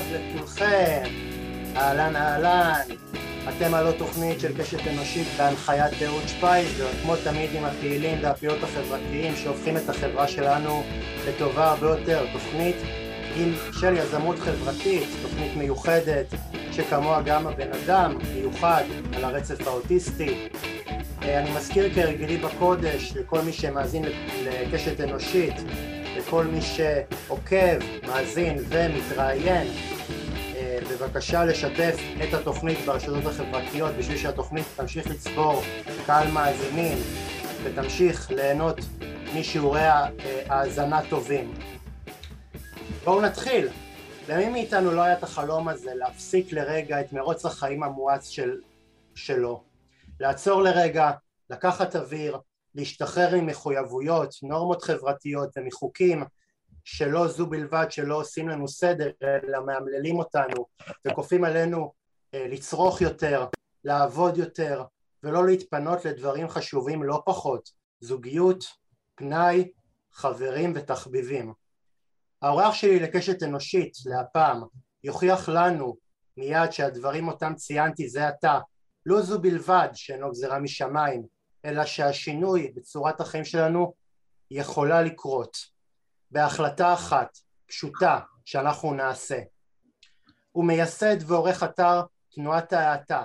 טוב לכולכם, אהלן אהלן, אתם על תוכנית של קשת אנושית בהנחיית אהוד שפייזר, כמו תמיד עם הפעילים והפעילות החברתיים שהופכים את החברה שלנו לטובה הרבה יותר, תוכנית עם של יזמות חברתית, תוכנית מיוחדת שכמוה גם הבן אדם מיוחד על הרצף האוטיסטי. אה, אני מזכיר כהרגלי בקודש לכל מי שמאזין לקשת אנושית לכל מי שעוקב, מאזין ומתראיין, אה, בבקשה לשתף את התוכנית ברשתות החברתיות בשביל שהתוכנית תמשיך לצבור קהל מאזינים ותמשיך ליהנות משיעורי האזנה טובים. בואו נתחיל. למי מאיתנו לא היה את החלום הזה להפסיק לרגע את מרוץ החיים המואץ של, שלו? לעצור לרגע, לקחת אוויר, להשתחרר ממחויבויות, נורמות חברתיות ומחוקים שלא זו בלבד שלא עושים לנו סדר אלא מאמללים אותנו וכופים עלינו אה, לצרוך יותר, לעבוד יותר ולא להתפנות לדברים חשובים לא פחות, זוגיות, פנאי, חברים ותחביבים. האורח שלי לקשת אנושית להפעם יוכיח לנו מיד שהדברים אותם ציינתי זה עתה. לא זו בלבד שאינו גזירה משמיים אלא שהשינוי בצורת החיים שלנו יכולה לקרות בהחלטה אחת פשוטה שאנחנו נעשה. הוא מייסד ועורך אתר תנועת ההאטה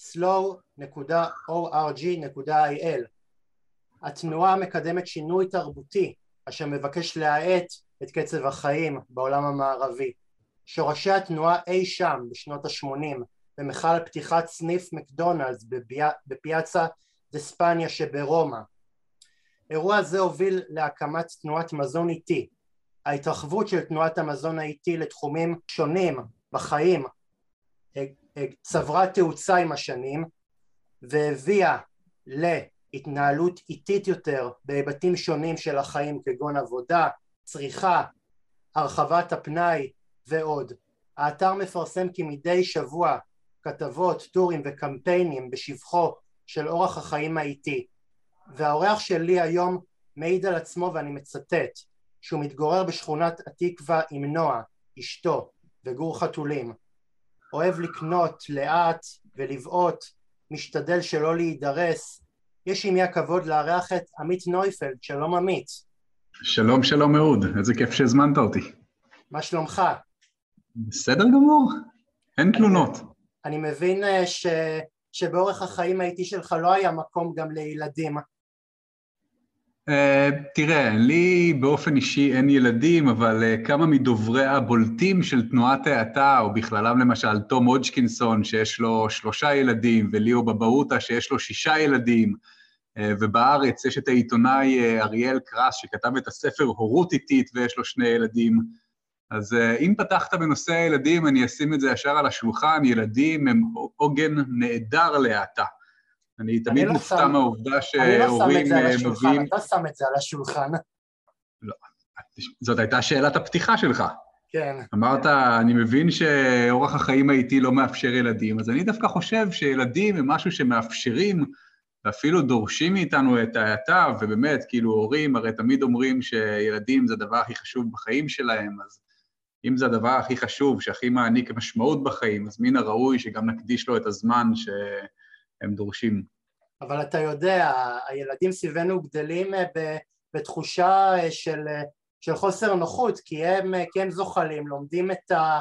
slow.org.il התנועה מקדמת שינוי תרבותי אשר מבקש להאט את קצב החיים בעולם המערבי. שורשי התנועה אי שם בשנות ה-80 ומחל פתיחת סניף מקדונלדס בפיאצה דספניה שברומא. אירוע זה הוביל להקמת תנועת מזון איטי. ההתרחבות של תנועת המזון האיטי לתחומים שונים בחיים אה, אה, צברה תאוצה עם השנים והביאה להתנהלות איטית יותר בהיבטים שונים של החיים כגון עבודה, צריכה, הרחבת הפנאי ועוד. האתר מפרסם כמדי שבוע כתבות, טורים וקמפיינים בשבחו של אורח החיים האיטי והאורח שלי היום מעיד על עצמו ואני מצטט שהוא מתגורר בשכונת התקווה עם נועה, אשתו וגור חתולים אוהב לקנות לאט ולבעוט משתדל שלא להידרס יש עימי הכבוד לארח את עמית נויפלד, שלום עמית. שלום שלום אהוד, איזה כיף שהזמנת אותי. מה שלומך? בסדר גמור, אין תלונות. אני, מבין אה, ש... שבאורך החיים האיטי שלך לא היה מקום גם לילדים. Uh, תראה, לי באופן אישי אין ילדים, אבל uh, כמה מדוברי הבולטים של תנועת האטה, או בכללם למשל תום הודג'קינסון, שיש לו שלושה ילדים, וליאו בבאוטה, שיש לו שישה ילדים, uh, ובארץ יש את העיתונאי אריאל קרס, שכתב את הספר הורות איטית ויש לו שני ילדים, אז uh, אם פתחת בנושא הילדים, אני אשים את זה ישר על השולחן, ילדים הם עוגן נהדר להאטה. אני תמיד לא מופתע מהעובדה שהורים מביאים... אני לא שם את זה על השולחן, אה, אתה שם את זה על השולחן. לא, זאת הייתה שאלת הפתיחה שלך. כן. אמרת, אני מבין שאורח החיים האיטי לא מאפשר ילדים, אז אני דווקא חושב שילדים הם משהו שמאפשרים ואפילו דורשים מאיתנו את ההאטה, ובאמת, כאילו, הורים הרי תמיד אומרים שילדים זה הדבר הכי חשוב בחיים שלהם, אז אם זה הדבר הכי חשוב, שהכי מעניק משמעות בחיים, אז מן הראוי שגם נקדיש לו את הזמן שהם דורשים. אבל אתה יודע, הילדים סביבנו גדלים אה, בתחושה אה, של, אה, של חוסר נוחות, כי הם, הם זוחלים, לומדים את, ה,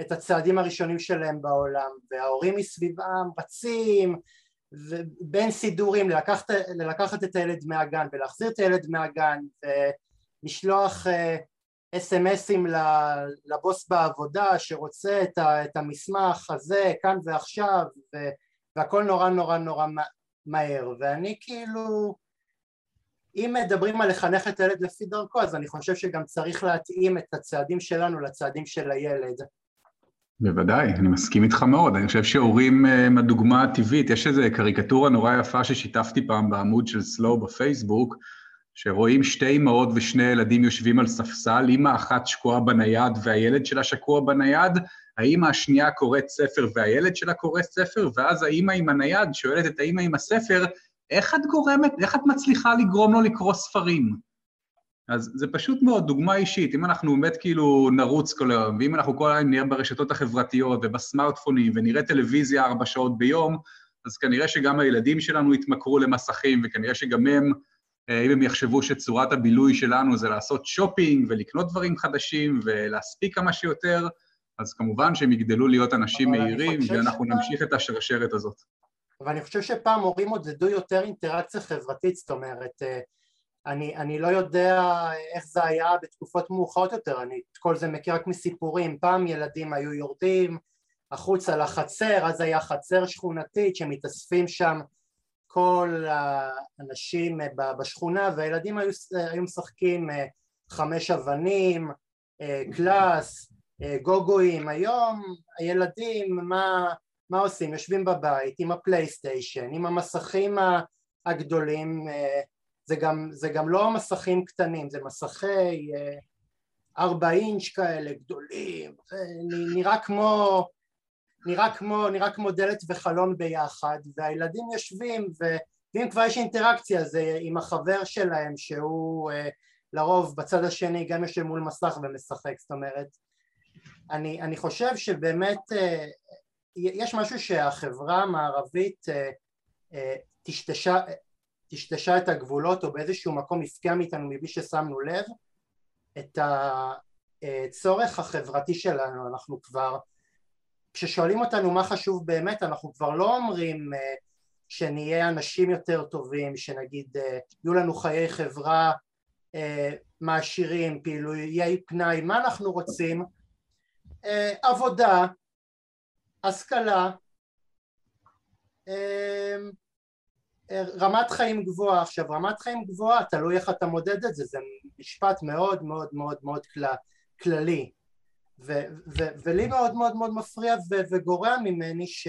את הצעדים הראשונים שלהם בעולם, וההורים מסביבם רצים, בין סידורים, ללקחת, ללקחת את הילד מהגן ולהחזיר את הילד מהגן, ולשלוח אס.אם.אסים לבוס בעבודה שרוצה את, ה, את המסמך הזה כאן ועכשיו והכל נורא נורא נורא מהר. ואני כאילו אם מדברים על לחנך את הילד לפי דרכו אז אני חושב שגם צריך להתאים את הצעדים שלנו לצעדים של הילד. בוודאי, אני מסכים איתך מאוד, אני חושב שהורים הם הדוגמה הטבעית, יש איזו קריקטורה נורא יפה ששיתפתי פעם בעמוד של סלואו בפייסבוק, שרואים שתי אמהות ושני ילדים יושבים על ספסל, אמא אחת שקועה בנייד והילד שלה שקוע בנייד, האמא השנייה קוראת ספר והילד שלה קורא ספר, ואז האמא עם הנייד שואלת את האמא עם הספר, איך את גורמת, איך את מצליחה לגרום לו לקרוא ספרים? אז זה פשוט מאוד דוגמה אישית, אם אנחנו באמת כאילו נרוץ כל היום, ואם אנחנו כל היום נהיה ברשתות החברתיות ובסמארטפונים ונראה טלוויזיה ארבע שעות ביום, אז כנראה שגם הילדים שלנו יתמכרו למסכים, וכנראה שגם הם, אם הם יחשבו שצורת הבילוי שלנו זה לעשות שופינג ולקנות דברים חדשים ולהספיק כמה שיותר, אז כמובן שהם יגדלו להיות אנשים מהירים, ואנחנו שפעם... נמשיך את השרשרת הזאת. אבל אני חושב שפעם הורים עודדו יותר אינטראקציה חברתית, זאת אומרת, אה, אני, אני לא יודע איך זה היה בתקופות מאוחרות יותר, אני את כל זה מכיר רק מסיפורים, פעם ילדים היו יורדים החוצה לחצר, אז היה חצר שכונתית שמתאספים שם כל האנשים בשכונה והילדים היו, היו משחקים אה, חמש אבנים, אה, קלאס, אה, גוגואים, היום הילדים מה, מה עושים? יושבים בבית עם הפלייסטיישן, עם המסכים הגדולים זה גם, זה גם לא מסכים קטנים, זה מסכי ארבע אינץ' כאלה גדולים, נראה כמו, נראה כמו, נראה כמו דלת וחלון ביחד, והילדים יושבים, ו, ואם כבר יש אינטראקציה זה עם החבר שלהם שהוא לרוב בצד השני גם יושב מול מסך ומשחק, זאת אומרת, אני, אני חושב שבאמת יש משהו שהחברה המערבית טשטשה טשטשה את הגבולות או באיזשהו מקום הפקיע מאיתנו מבלי ששמנו לב את הצורך החברתי שלנו, אנחנו כבר, כששואלים אותנו מה חשוב באמת אנחנו כבר לא אומרים אה, שנהיה אנשים יותר טובים, שנגיד אה, יהיו לנו חיי חברה אה, מעשירים, פעילויי פנאי, מה אנחנו רוצים? עבודה, השכלה, רמת חיים גבוהה, עכשיו רמת חיים גבוהה תלוי איך אתה מודד את זה, זה משפט מאוד מאוד מאוד מאוד כל, כללי ו, ו, ולי מאוד מאוד מאוד מפריע ו, וגורע ממני ש,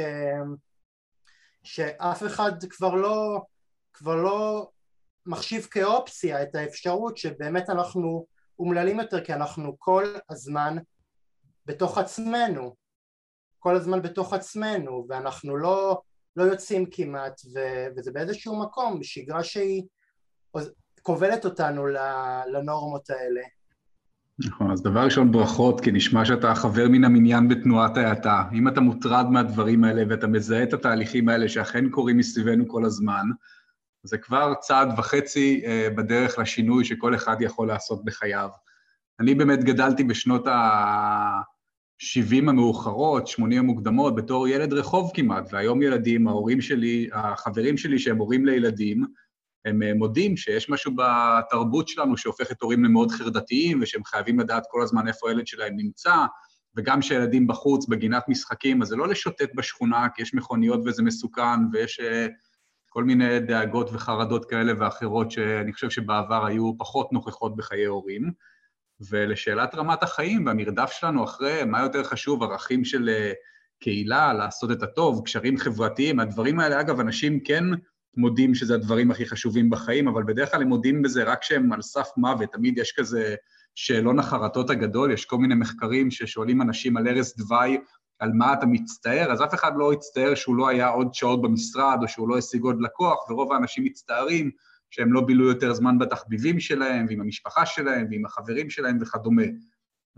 שאף אחד כבר לא, כבר לא מחשיב כאופציה את האפשרות שבאמת אנחנו אומללים יותר כי אנחנו כל הזמן בתוך עצמנו כל הזמן בתוך עצמנו ואנחנו לא לא יוצאים כמעט, ו- וזה באיזשהו מקום, שגרה שהיא כובלת אותנו לנורמות האלה. נכון, אז דבר ראשון ברכות, כי נשמע שאתה חבר מן המניין בתנועת ההאטה. אם אתה מוטרד מהדברים האלה ואתה מזהה את התהליכים האלה שאכן קורים מסביבנו כל הזמן, זה כבר צעד וחצי אה, בדרך לשינוי שכל אחד יכול לעשות בחייו. אני באמת גדלתי בשנות ה... 70 המאוחרות, 80 המוקדמות, בתור ילד רחוב כמעט, והיום ילדים, ההורים שלי, החברים שלי שהם הורים לילדים, הם אה, מודים שיש משהו בתרבות שלנו שהופך את הורים למאוד חרדתיים, ושהם חייבים לדעת כל הזמן איפה הילד שלהם נמצא, וגם כשילדים בחוץ, בגינת משחקים, אז זה לא לשוטט בשכונה, כי יש מכוניות וזה מסוכן, ויש uh, כל מיני דאגות וחרדות כאלה ואחרות שאני חושב שבעבר היו פחות נוכחות בחיי הורים. ולשאלת רמת החיים והמרדף שלנו אחרי מה יותר חשוב, ערכים של אה, קהילה, לעשות את הטוב, קשרים חברתיים, הדברים האלה, אגב, אנשים כן מודים שזה הדברים הכי חשובים בחיים, אבל בדרך כלל הם מודים בזה רק כשהם על סף מוות, תמיד יש כזה שאלון החרטות הגדול, יש כל מיני מחקרים ששואלים אנשים על ערש דווי, על מה אתה מצטער, אז אף אחד לא יצטער שהוא לא היה עוד שעות במשרד או שהוא לא השיג עוד לקוח, ורוב האנשים מצטערים שהם לא בילו יותר זמן בתחביבים שלהם, ועם המשפחה שלהם, ועם החברים שלהם וכדומה.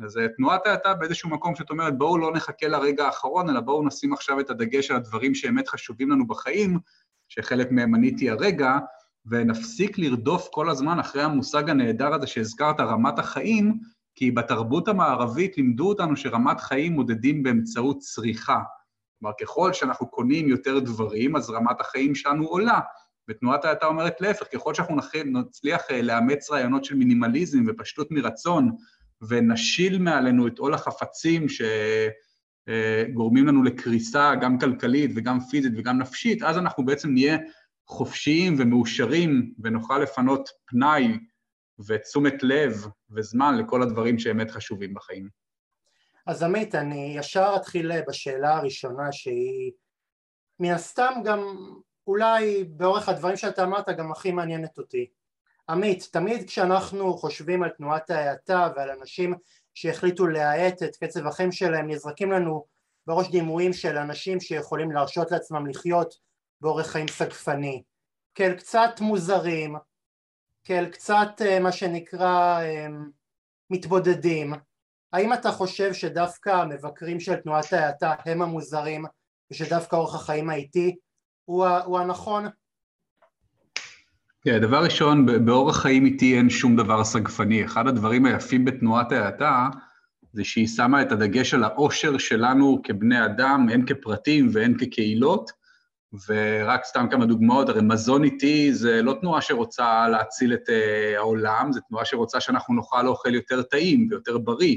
אז אה, תנועת האטה באיזשהו מקום שאת אומרת, בואו לא נחכה לרגע האחרון, אלא בואו נשים עכשיו את הדגש על הדברים שבאמת חשובים לנו בחיים, שחלק מהם מניתי הרגע, ונפסיק לרדוף כל הזמן אחרי המושג הנהדר הזה שהזכרת, רמת החיים, כי בתרבות המערבית לימדו אותנו שרמת חיים מודדים באמצעות צריכה. כלומר, ככל שאנחנו קונים יותר דברים, אז רמת החיים שלנו עולה. ותנועת האטה אומרת להפך, ככל שאנחנו נצליח אה, לאמץ רעיונות של מינימליזם ופשטות מרצון, ונשיל מעלינו את עול החפצים שגורמים אה, לנו לקריסה גם כלכלית וגם פיזית וגם נפשית, אז אנחנו בעצם נהיה חופשיים ומאושרים ונוכל לפנות פנאי ותשומת לב וזמן לכל הדברים שבאמת חשובים בחיים. אז עמית, אני ישר אתחיל בשאלה הראשונה שהיא מן הסתם גם אולי באורך הדברים שאתה אמרת גם הכי מעניינת אותי. עמית, תמיד כשאנחנו חושבים על תנועת ההאטה ועל אנשים שהחליטו להאט את קצב החיים שלהם נזרקים לנו בראש דימויים של אנשים שיכולים להרשות לעצמם לחיות באורך חיים סגפני כאל קצת מוזרים, כאל קצת מה שנקרא מתבודדים. האם אתה חושב שדווקא המבקרים של תנועת ההאטה הם המוזרים ושדווקא אורח החיים האיטי הוא, הוא הנכון? כן, דבר ראשון, באורח חיים איטי אין שום דבר סגפני. אחד הדברים היפים בתנועת ההאטה זה שהיא שמה את הדגש על העושר שלנו כבני אדם, הן כפרטים והן כקהילות, ורק סתם כמה דוגמאות, הרי מזון איטי זה לא תנועה שרוצה להציל את uh, העולם, זו תנועה שרוצה שאנחנו נאכל אוכל יותר טעים ויותר בריא,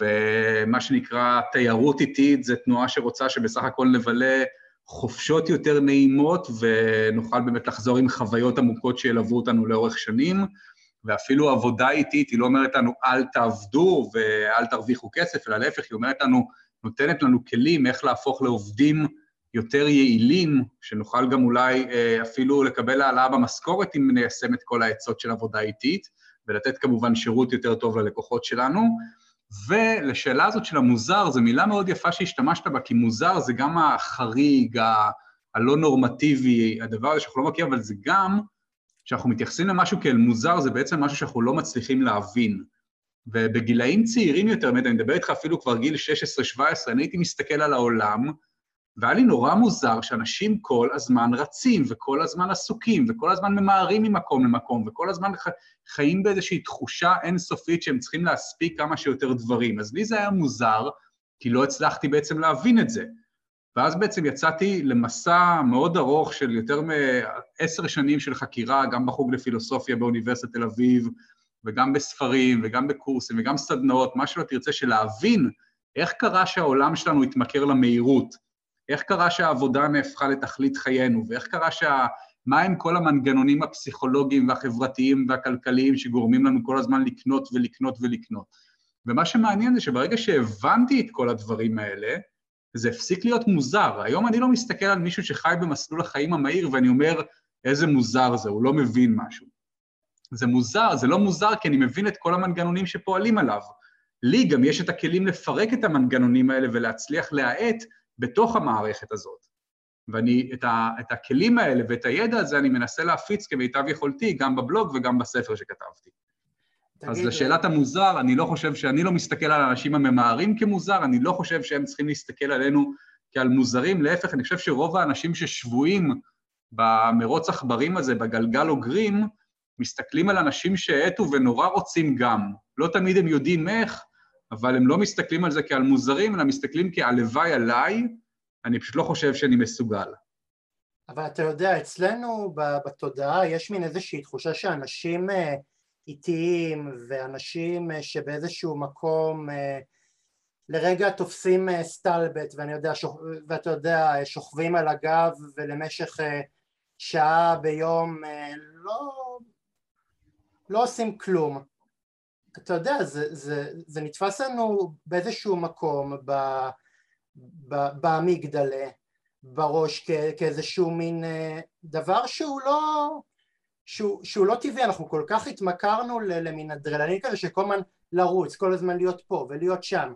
ומה שנקרא תיירות איטית זה תנועה שרוצה שבסך הכל נבלה חופשות יותר נעימות ונוכל באמת לחזור עם חוויות עמוקות שילוו אותנו לאורך שנים, ואפילו עבודה איטית היא לא אומרת לנו אל תעבדו ואל תרוויחו כסף, אלא להפך, היא אומרת לנו, נותנת לנו כלים איך להפוך לעובדים יותר יעילים, שנוכל גם אולי אה, אפילו לקבל העלאה במשכורת אם ניישם את כל העצות של עבודה איטית, ולתת כמובן שירות יותר טוב ללקוחות שלנו. ולשאלה הזאת של המוזר, זו מילה מאוד יפה שהשתמשת בה, כי מוזר זה גם החריג, הלא נורמטיבי, הדבר הזה שאנחנו לא מכירים, אבל זה גם, כשאנחנו מתייחסים למשהו כאל מוזר, זה בעצם משהו שאנחנו לא מצליחים להבין. ובגילאים צעירים יותר, אני מדבר איתך אפילו כבר גיל 16-17, אני הייתי מסתכל על העולם, והיה לי נורא מוזר שאנשים כל הזמן רצים, וכל הזמן עסוקים, וכל הזמן ממהרים ממקום למקום, וכל הזמן חיים באיזושהי תחושה אינסופית שהם צריכים להספיק כמה שיותר דברים. אז לי זה היה מוזר, כי לא הצלחתי בעצם להבין את זה. ואז בעצם יצאתי למסע מאוד ארוך של יותר מעשר שנים של חקירה, גם בחוג לפילוסופיה באוניברסיטת תל אביב, וגם בספרים, וגם בקורסים, וגם סדנאות, מה שלא תרצה, של להבין איך קרה שהעולם שלנו התמכר למהירות. איך קרה שהעבודה נהפכה לתכלית חיינו, ואיך קרה שה... מה הם כל המנגנונים הפסיכולוגיים והחברתיים והכלכליים שגורמים לנו כל הזמן לקנות ולקנות ולקנות. ומה שמעניין זה שברגע שהבנתי את כל הדברים האלה, זה הפסיק להיות מוזר. היום אני לא מסתכל על מישהו שחי במסלול החיים המהיר ואני אומר, איזה מוזר זה, הוא לא מבין משהו. זה מוזר, זה לא מוזר כי אני מבין את כל המנגנונים שפועלים עליו. לי גם יש את הכלים לפרק את המנגנונים האלה ולהצליח להאט בתוך המערכת הזאת. ואני, את, ה, את הכלים האלה ואת הידע הזה אני מנסה להפיץ כמיטב יכולתי, גם בבלוג וגם בספר שכתבתי. תגיד, אז לשאלת המוזר, אני לא חושב שאני לא מסתכל על האנשים הממהרים כמוזר, אני לא חושב שהם צריכים להסתכל עלינו כעל מוזרים, להפך, אני חושב שרוב האנשים ששבויים במרוץ עכברים הזה, בגלגל אוגרים, מסתכלים על אנשים שהאטו ונורא רוצים גם. לא תמיד הם יודעים איך, אבל הם לא מסתכלים על זה כעל מוזרים, אלא מסתכלים כהלוואי עליי, אני פשוט לא חושב שאני מסוגל. אבל אתה יודע, אצלנו בתודעה יש מין איזושהי תחושה שאנשים אה, איטיים ואנשים אה, שבאיזשהו מקום אה, לרגע תופסים סטלבט ואני יודע, שוכ... ואתה יודע, שוכבים על הגב ולמשך שעה ביום לא, לא עושים כלום. אתה יודע, זה, זה, זה נתפס לנו באיזשהו מקום באמיגדלה, בראש, כ, כאיזשהו מין אה, דבר שהוא לא, שהוא, שהוא לא טבעי, אנחנו כל כך התמכרנו למין אדרלנין כזה שכל הזמן לרוץ, כל הזמן להיות פה ולהיות שם,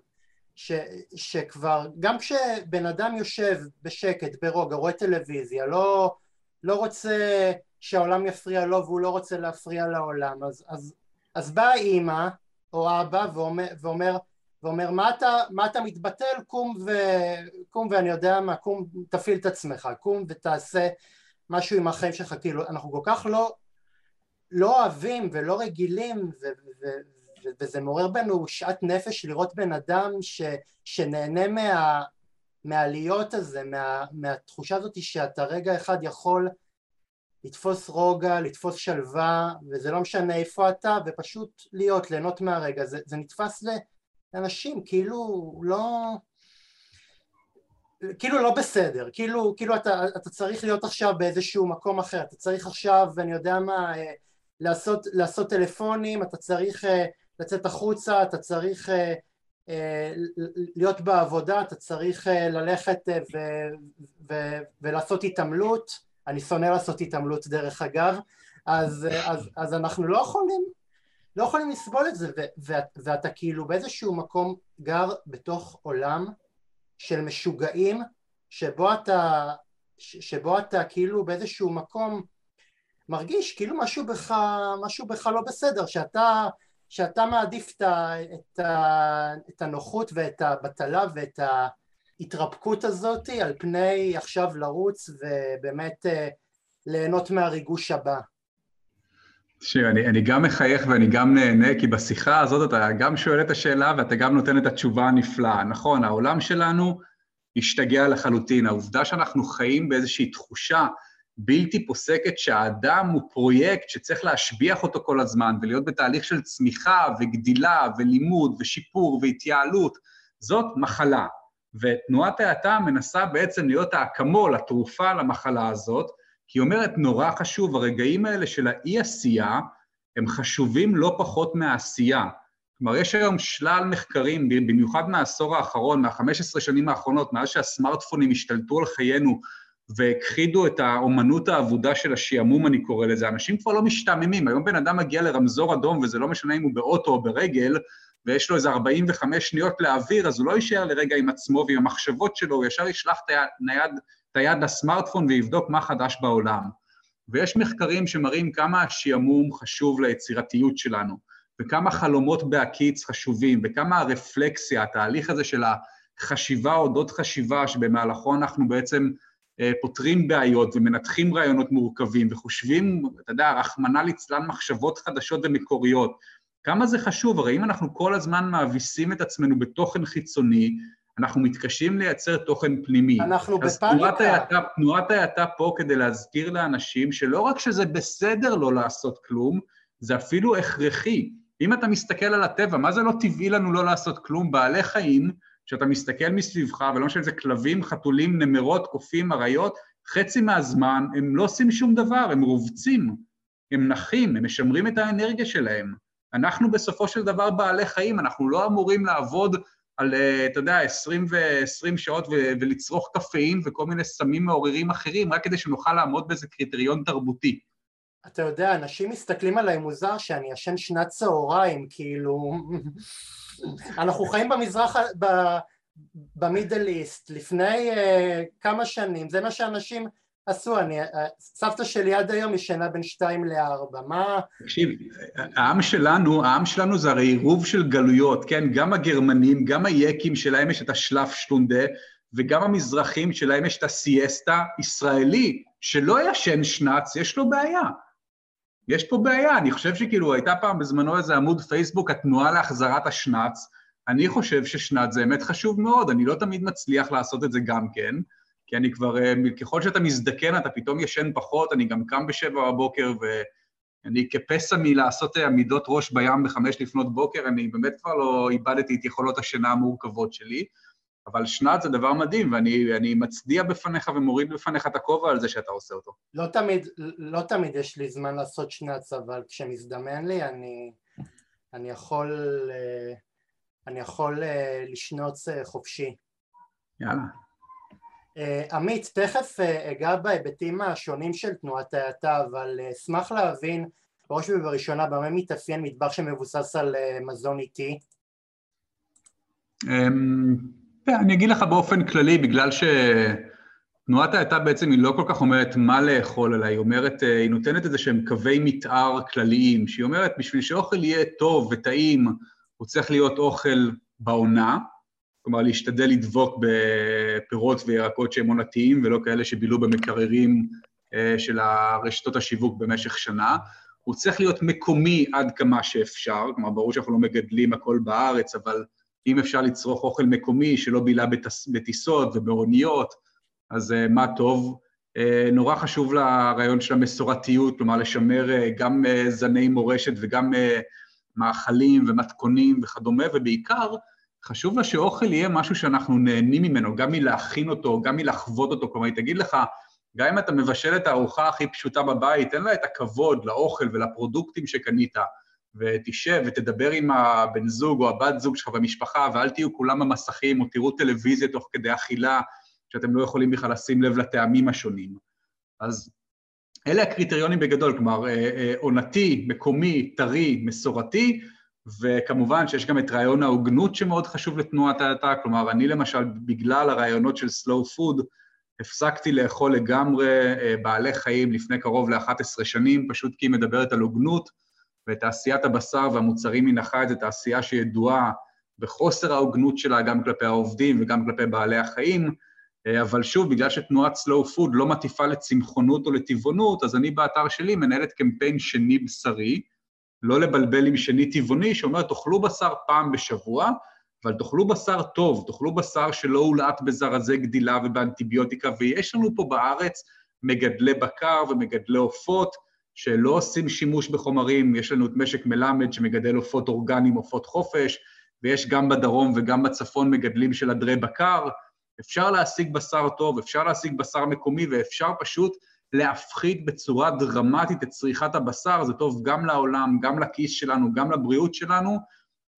ש, שכבר, גם כשבן אדם יושב בשקט, ברוגע, רואה טלוויזיה, לא, לא רוצה שהעולם יפריע לו והוא לא רוצה להפריע לעולם, אז, אז אז באה אימא או אבא ואומר, ואומר, ואומר מה, אתה, מה אתה מתבטל? קום, ו, קום ואני יודע מה, קום תפעיל את עצמך, קום ותעשה משהו עם החיים שלך, כאילו אנחנו כל כך לא, לא אוהבים ולא רגילים ו, ו, ו, וזה מעורר בנו שאט נפש לראות בן אדם ש, שנהנה מה, מהעליות הזה, מה, מהתחושה הזאת שאתה רגע אחד יכול לתפוס רוגע, לתפוס שלווה, וזה לא משנה איפה אתה, ופשוט להיות, ליהנות מהרגע. זה, זה נתפס לאנשים כאילו לא... כאילו לא בסדר, כאילו, כאילו אתה, אתה צריך להיות עכשיו באיזשהו מקום אחר, אתה צריך עכשיו, אני יודע מה, אה, לעשות, לעשות טלפונים, אתה צריך אה, לצאת החוצה, אתה צריך אה, להיות בעבודה, אתה צריך ללכת ו, ו, ולעשות התעמלות אני שונא לעשות התעמלות דרך אגב, אז, אז, אז אנחנו לא יכולים, לא יכולים לסבול את זה, ו, ו, ואתה כאילו באיזשהו מקום גר בתוך עולם של משוגעים, שבו אתה, שבו אתה כאילו באיזשהו מקום, מרגיש כאילו משהו בך, משהו בך לא בסדר, שאתה, שאתה מעדיף את, ה, את, ה, את הנוחות ואת הבטלה ואת ההתרפקות הזאת על פני עכשיו לרוץ ובאמת אה, ליהנות מהריגוש הבא. שיר, אני, אני גם מחייך ואני גם נהנה, כי בשיחה הזאת אתה גם שואל את השאלה ואתה גם נותן את התשובה הנפלאה. נכון, העולם שלנו השתגע לחלוטין. העובדה שאנחנו חיים באיזושהי תחושה בלתי פוסקת שהאדם הוא פרויקט שצריך להשביח אותו כל הזמן ולהיות בתהליך של צמיחה וגדילה ולימוד ושיפור והתייעלות, זאת מחלה. ותנועת האטה מנסה בעצם להיות האקמול, התרופה למחלה הזאת, כי היא אומרת, נורא חשוב, הרגעים האלה של האי-עשייה הם חשובים לא פחות מהעשייה. כלומר, יש היום שלל מחקרים, במיוחד מהעשור האחרון, מה-15 שנים האחרונות, מאז שהסמארטפונים השתלטו על חיינו והכחידו את האומנות האבודה של השעמום, אני קורא לזה. אנשים כבר לא משתעממים. היום בן אדם מגיע לרמזור אדום, וזה לא משנה אם הוא באוטו או ברגל, ויש לו איזה 45 שניות להעביר, אז הוא לא יישאר לרגע עם עצמו ועם המחשבות שלו, הוא ישר ישלח את היד לסמארטפון ויבדוק מה חדש בעולם. ויש מחקרים שמראים כמה השעמום חשוב ליצירתיות שלנו, וכמה חלומות בהקיץ חשובים, וכמה הרפלקסיה, התהליך הזה של החשיבה אודות חשיבה, שבמהלכו אנחנו בעצם אה, פותרים בעיות ומנתחים רעיונות מורכבים וחושבים, אתה יודע, רחמנא ליצלן מחשבות חדשות ומקוריות. כמה זה חשוב, הרי אם אנחנו כל הזמן מאביסים את עצמנו בתוכן חיצוני, אנחנו מתקשים לייצר תוכן פנימי. אנחנו בפאניקה. אז תנועת ההאטה פה כדי להזכיר לאנשים שלא רק שזה בסדר לא לעשות כלום, זה אפילו הכרחי. אם אתה מסתכל על הטבע, מה זה לא טבעי לנו לא לעשות כלום? בעלי חיים, כשאתה מסתכל מסביבך, ולא משנה אם זה כלבים, חתולים, נמרות, קופים, אריות, חצי מהזמן הם לא עושים שום דבר, הם רובצים, הם נחים, הם משמרים את האנרגיה שלהם. אנחנו בסופו של דבר בעלי חיים, אנחנו לא אמורים לעבוד על, אה, אתה יודע, 20 ו-20 שעות ו- ולצרוך קפאים וכל מיני סמים מעוררים אחרים, רק כדי שנוכל לעמוד באיזה קריטריון תרבותי. אתה יודע, אנשים מסתכלים עליי מוזר שאני ישן שנת צהריים, כאילו... אנחנו חיים במזרח, במידל איסט, לפני uh, כמה שנים, זה מה שאנשים עשו, אני, uh, סבתא שלי עד היום ישנה בין שתיים לארבע, מה... תקשיב, העם שלנו, העם שלנו זה הרי עירוב של גלויות, כן? גם הגרמנים, גם היקים שלהם יש את השלף שטונדה, וגם המזרחים שלהם יש את הסיאסטה, ישראלי שלא ישן שנץ, יש לו בעיה. יש פה בעיה, אני חושב שכאילו הייתה פעם בזמנו איזה עמוד פייסבוק, התנועה להחזרת השנץ, אני חושב ששנץ זה אמת חשוב מאוד, אני לא תמיד מצליח לעשות את זה גם כן, כי אני כבר, אה, ככל שאתה מזדקן אתה פתאום ישן פחות, אני גם קם בשבע בבוקר ואני כפסע מלעשות אה, עמידות ראש בים בחמש לפנות בוקר, אני באמת כבר לא איבדתי את יכולות השינה המורכבות שלי. אבל שנת זה דבר מדהים, ואני מצדיע בפניך ומוריד בפניך את הכובע על זה שאתה עושה אותו. לא תמיד, לא תמיד יש לי זמן לעשות שנץ, אבל כשמזדמן לי אני, אני יכול, אה, אני יכול לשנוץ חופשי. יאללה. עמית, תכף אגע בהיבטים השונים של תנועת ההאטה, אבל אשמח להבין בראש ובראשונה במה מתאפיין מטבח שמבוסס על מזון איטי. אמ, אני אגיד לך באופן כללי, בגלל שתנועת האטה בעצם היא לא כל כך אומרת מה לאכול, אלא היא אומרת, אה, היא נותנת איזה שהם קווי מתאר כלליים, שהיא אומרת, בשביל שאוכל יהיה טוב וטעים, הוא צריך להיות אוכל בעונה, כלומר להשתדל לדבוק בפירות וירקות שהם עונתיים, ולא כאלה שבילו במקררים אה, של הרשתות השיווק במשך שנה. הוא צריך להיות מקומי עד כמה שאפשר, כלומר, ברור שאנחנו לא מגדלים הכל בארץ, אבל אם אפשר לצרוך אוכל מקומי שלא בילה בטיסות ובאוניות, אז uh, מה טוב. Uh, נורא חשוב לרעיון של המסורתיות, כלומר לשמר גם זני מורשת וגם מאכלים ומתכונים וכדומה, ובעיקר חשוב לה שאוכל יהיה משהו שאנחנו נהנים ממנו, גם מלהכין אותו, גם מלחוות אותו. כלומר, היא תגיד לך, גם אם אתה מבשל את הארוחה הכי פשוטה בבית, תן לה את הכבוד לאוכל ולפרודוקטים שקנית. ותשב ותדבר עם הבן זוג או הבת זוג שלך במשפחה, ואל תהיו כולם במסכים או תראו טלוויזיה תוך כדי אכילה, שאתם לא יכולים בכלל לשים לב לטעמים השונים. אז אלה הקריטריונים בגדול, כלומר, אה, אה, עונתי, מקומי, טרי, מסורתי, וכמובן שיש גם את רעיון ההוגנות שמאוד חשוב לתנועת האטה, כלומר, אני למשל, בגלל הרעיונות של slow food, הפסקתי לאכול לגמרי בעלי חיים לפני קרוב ל-11 שנים, פשוט כי היא מדברת על הוגנות, ותעשיית הבשר והמוצרים מן החי זו תעשייה שידועה בחוסר ההוגנות שלה גם כלפי העובדים וגם כלפי בעלי החיים, אבל שוב, בגלל שתנועת סלואו פוד לא מטיפה לצמחונות או לטבעונות, אז אני באתר שלי מנהלת קמפיין שני בשרי, לא לבלבל עם שני טבעוני, שאומר, תאכלו בשר פעם בשבוע, אבל תאכלו בשר טוב, תאכלו בשר שלא הולעט בזרזי גדילה ובאנטיביוטיקה, ויש לנו פה בארץ מגדלי בקר ומגדלי עופות שלא עושים שימוש בחומרים, יש לנו את משק מלמד שמגדל עופות אורגניים, עופות חופש, ויש גם בדרום וגם בצפון מגדלים של עדרי בקר. אפשר להשיג בשר טוב, אפשר להשיג בשר מקומי, ואפשר פשוט להפחית בצורה דרמטית את צריכת הבשר, זה טוב גם לעולם, גם לכיס שלנו, גם לבריאות שלנו,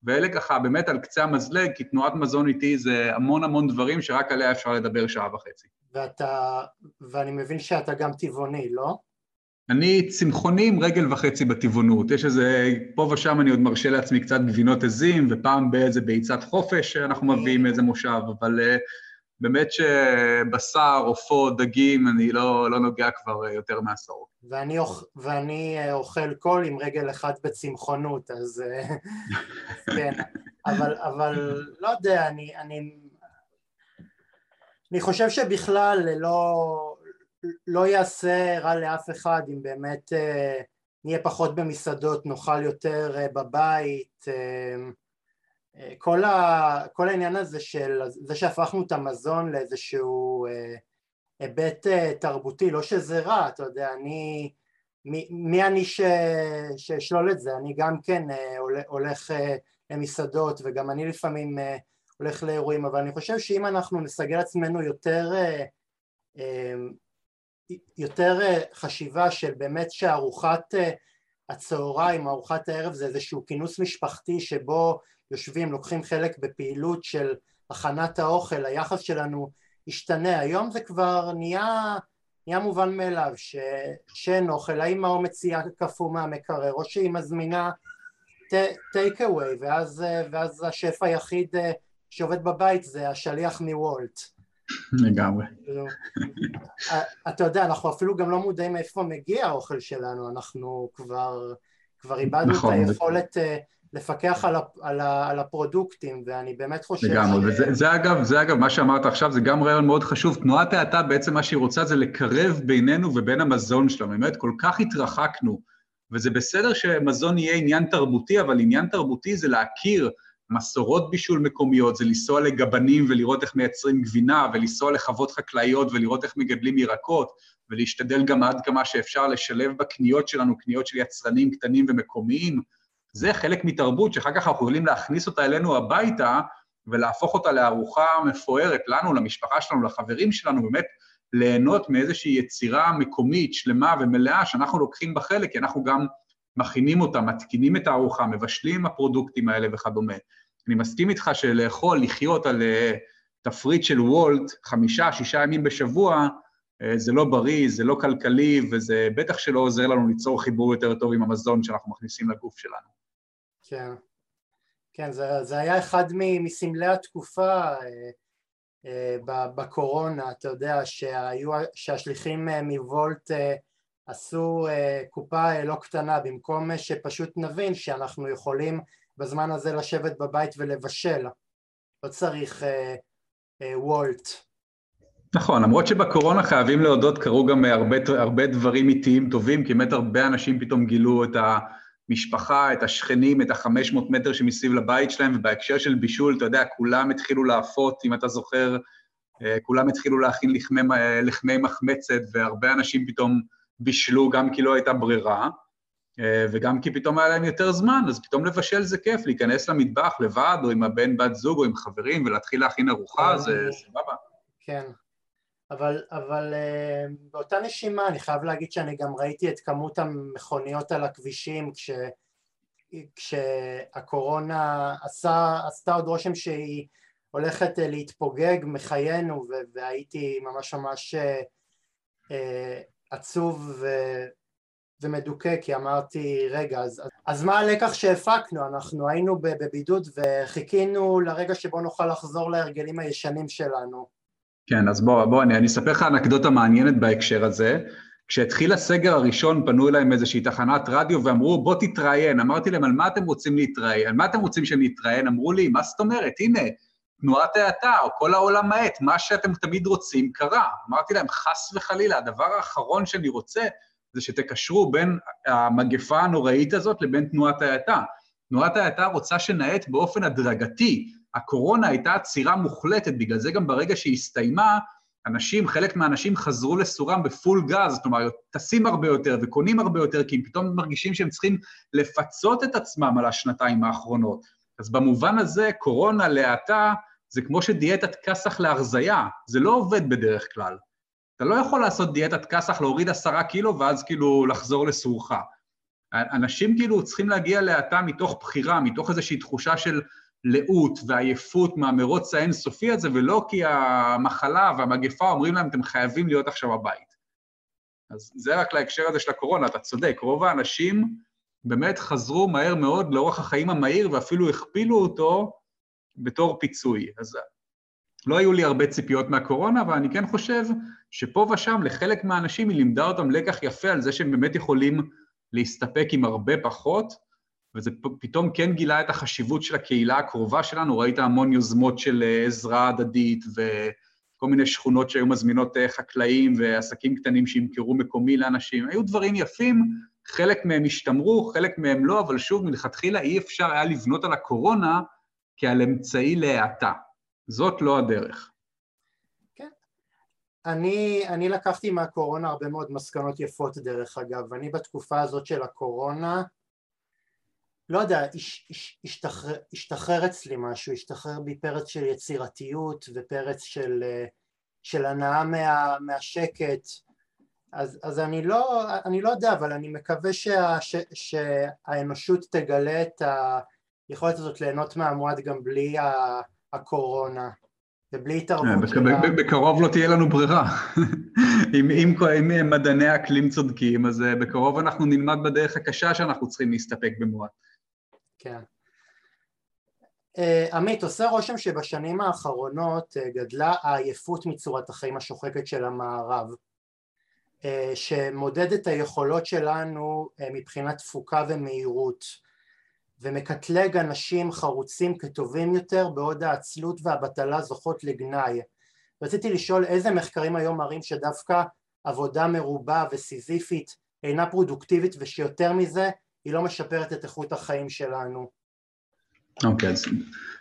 ואלה ככה באמת על קצה המזלג, כי תנועת מזון איתי זה המון המון דברים שרק עליה אפשר לדבר שעה וחצי. ואתה, ואני מבין שאתה גם טבעוני, לא? אני צמחוני עם רגל וחצי בטבעונות. יש איזה, פה ושם אני עוד מרשה לעצמי קצת גבינות עזים, ופעם באיזה ביצת חופש שאנחנו מביאים איזה מושב, אבל uh, באמת שבשר, עופות, דגים, אני לא, לא נוגע כבר יותר מעשור. ואני, ואני uh, אוכל קול עם רגל אחת בצמחונות, אז כן, אבל, אבל לא יודע, אני, אני, אני חושב שבכלל לא... לא יעשה רע לאף אחד אם באמת אה, נהיה פחות במסעדות, נאכל יותר אה, בבית, אה, כל, ה, כל העניין הזה של זה שהפכנו את המזון לאיזשהו היבט תרבותי, לא שזה רע, אתה יודע, אני, מי, מי אני שאשלול את זה, אני גם כן הולך למסעדות וגם אני לפעמים הולך לאירועים, אבל אני חושב שאם אנחנו נסגל עצמנו יותר יותר אה, חשיבה של באמת שארוחת אה, הצהריים, ארוחת הערב זה איזשהו כינוס משפחתי שבו יושבים, לוקחים חלק בפעילות של הכנת האוכל, היחס שלנו השתנה, היום זה כבר נהיה, נהיה מובן מאליו ש, שאין אוכל, האמא או מציעה קפוא מהמקרר או שהיא מזמינה טייק אווי ואז, אה, ואז השף היחיד שעובד בבית זה השליח מוולט לגמרי. אה, אתה יודע, אנחנו אפילו גם לא מודעים מאיפה מגיע האוכל שלנו, אנחנו כבר, כבר איבדנו נכון, את היכולת אה, לפקח על, על, על הפרודוקטים, ואני באמת חושב לגמרי, ש... וזה זה אגב, זה אגב, מה שאמרת עכשיו, זה גם רעיון מאוד חשוב. תנועת האטה, בעצם מה שהיא רוצה זה לקרב בינינו ובין המזון שלנו. באמת, כל כך התרחקנו, וזה בסדר שמזון יהיה עניין תרבותי, אבל עניין תרבותי זה להכיר מסורות בישול מקומיות, זה לנסוע לגבנים ולראות איך מייצרים גבינה, ולנסוע לחוות חקלאיות ולראות איך מגדלים ירקות, ולהשתדל גם עד כמה שאפשר לשלב בקניות שלנו, קניות של יצרנים קטנים ומקומיים. זה חלק מתרבות שאחר כך אנחנו יכולים להכניס אותה אלינו הביתה ולהפוך אותה לארוחה מפוארת לנו, למשפחה שלנו, לחברים שלנו, באמת ליהנות מאיזושהי יצירה מקומית, שלמה ומלאה, שאנחנו לוקחים בה חלק, כי אנחנו גם מכינים אותה, מתקינים את הארוחה, מבשלים הפרודוקטים האלה וכדומה. אני מסכים איתך שלאכול, לחיות על uh, תפריט של וולט חמישה, שישה ימים בשבוע, uh, זה לא בריא, זה לא כלכלי, וזה בטח שלא עוזר לנו ליצור חיבור יותר טוב עם המזון שאנחנו מכניסים לגוף שלנו. כן, כן, זה, זה היה אחד מסמלי התקופה uh, uh, בקורונה, אתה יודע, שהיו, שהשליחים uh, מוולט עשו קופה לא קטנה במקום שפשוט נבין שאנחנו יכולים בזמן הזה לשבת בבית ולבשל, לא צריך וולט. נכון, למרות שבקורונה חייבים להודות, קרו גם הרבה, הרבה דברים איטיים טובים, כי באמת הרבה אנשים פתאום גילו את המשפחה, את השכנים, את החמש מאות מטר שמסביב לבית שלהם, ובהקשר של בישול, אתה יודע, כולם התחילו להפות, אם אתה זוכר, כולם התחילו להכין לחמי, לחמי מחמצת, והרבה אנשים פתאום בישלו גם כי לא הייתה ברירה, אה, וגם כי פתאום היה להם יותר זמן, אז פתאום לבשל זה כיף, להיכנס למטבח לבד, או עם הבן, בת זוג, או עם חברים, ולהתחיל להכין ארוחה, כן. זה סבבה. כן, אבל, אבל uh, באותה נשימה אני חייב להגיד שאני גם ראיתי את כמות המכוניות על הכבישים כש, כשהקורונה עשה, עשתה עוד רושם שהיא הולכת אה, להתפוגג מחיינו והייתי ממש ממש uh, עצוב ו... ומדוכא כי אמרתי רגע אז, אז מה הלקח שהפקנו? אנחנו היינו בבידוד וחיכינו לרגע שבו נוכל לחזור להרגלים הישנים שלנו כן, אז בוא, בוא, אני, אני אספר לך אנקדוטה מעניינת בהקשר הזה. כשהתחיל הסגר הראשון, פנו אליי מאיזושהי תחנת רדיו ואמרו, בוא תתראיין. אמרתי להם, על מה אתם רוצים להתראיין? על מה אתם רוצים שאני אתראיין? אמרו לי, מה זאת אומרת? הנה, תנועת האטה, או כל העולם האט, מה שאתם תמיד רוצים קרה. אמרתי להם, חס וחלילה, הדבר האחרון שאני רוצה זה שתקשרו בין המגפה הנוראית הזאת לבין תנועת ההאטה. תנועת ההאטה רוצה שנאט באופן הדרגתי. הקורונה הייתה עצירה מוחלטת, בגלל זה גם ברגע שהיא הסתיימה, אנשים, חלק מהאנשים חזרו לסורם בפול גז, זאת אומרת, טסים הרבה יותר וקונים הרבה יותר, כי הם פתאום מרגישים שהם צריכים לפצות את עצמם על השנתיים האחרונות. אז במובן הזה, קורונה להאטה זה כמו שדיאטת כסח להרזייה, זה לא עובד בדרך כלל. אתה לא יכול לעשות דיאטת כסח, להוריד עשרה קילו ואז כאילו לחזור לסורך. אנשים כאילו צריכים להגיע להאטה מתוך בחירה, מתוך איזושהי תחושה של לאות ועייפות מהמרוץ האינסופי הזה, ולא כי המחלה והמגפה אומרים להם, אתם חייבים להיות עכשיו בבית. אז זה רק להקשר הזה של הקורונה, אתה צודק, רוב האנשים באמת חזרו מהר מאוד לאורך החיים המהיר ואפילו הכפילו אותו בתור פיצוי. אז לא היו לי הרבה ציפיות מהקורונה, אבל אני כן חושב שפה ושם לחלק מהאנשים היא לימדה אותם לקח יפה על זה שהם באמת יכולים להסתפק עם הרבה פחות, וזה פתאום כן גילה את החשיבות של הקהילה הקרובה שלנו, ראית המון יוזמות של אה, עזרה הדדית וכל מיני שכונות שהיו מזמינות אה, חקלאים ועסקים קטנים שימכרו מקומי לאנשים, היו דברים יפים, חלק מהם השתמרו, חלק מהם לא, אבל שוב, מלכתחילה אי אפשר היה לבנות על הקורונה כעל אמצעי להאטה. זאת לא הדרך. כן. אני, אני לקחתי מהקורונה הרבה מאוד מסקנות יפות דרך אגב, אני בתקופה הזאת של הקורונה, לא יודע, הש, הש, השתחרר, השתחרר אצלי משהו, השתחרר בי פרץ של יצירתיות ופרץ של, של הנאה מה, מהשקט, אז, אז אני, לא, אני לא יודע, אבל אני מקווה שה, ש, שהאנושות תגלה את היכולת הזאת ליהנות מהמועד גם בלי הקורונה. ובלי התערבות אה, שלה... בקרוב לא תהיה לנו ברירה. אם, אם, אם מדעני האקלים צודקים, אז אה, בקרוב אנחנו נלמד בדרך הקשה שאנחנו צריכים להסתפק במועט. כן. Uh, עמית, עושה רושם שבשנים האחרונות uh, גדלה העייפות מצורת החיים השוחקת של המערב, uh, שמודד את היכולות שלנו מבחינת תפוקה ומהירות, ומקטלג אנשים חרוצים כטובים יותר בעוד העצלות והבטלה זוכות לגנאי. רציתי לשאול איזה מחקרים היום מראים שדווקא עבודה מרובה וסיזיפית אינה פרודוקטיבית ושיותר מזה היא לא משפרת את איכות החיים שלנו. אוקיי, אז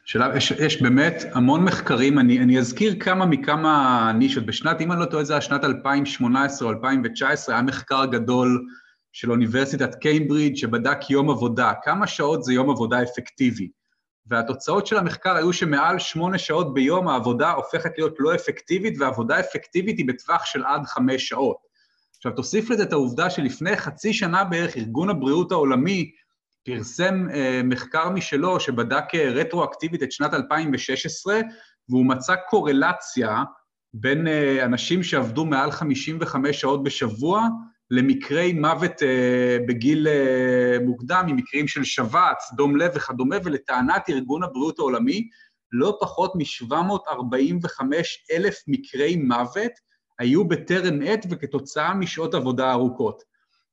שאלה, יש, יש באמת המון מחקרים, אני, אני אזכיר כמה מכמה נישות. בשנת, אם אני לא טועה, זה היה שנת 2018 או 2019, היה מחקר גדול של אוניברסיטת קיימברידג' שבדק יום עבודה, כמה שעות זה יום עבודה אפקטיבי. והתוצאות של המחקר היו שמעל שמונה שעות ביום העבודה הופכת להיות לא אפקטיבית, ועבודה אפקטיבית היא בטווח של עד חמש שעות. עכשיו, תוסיף לזה את העובדה שלפני חצי שנה בערך ארגון הבריאות העולמי פרסם אה, מחקר משלו שבדק אה, רטרואקטיבית את שנת 2016, והוא מצא קורלציה בין אה, אנשים שעבדו מעל 55 שעות בשבוע למקרי מוות אה, בגיל אה, מוקדם, ממקרים של שבץ, דום לב וכדומה, ולטענת ארגון הבריאות העולמי, לא פחות מ-745 אלף מקרי מוות היו בטרם עת וכתוצאה משעות עבודה ארוכות.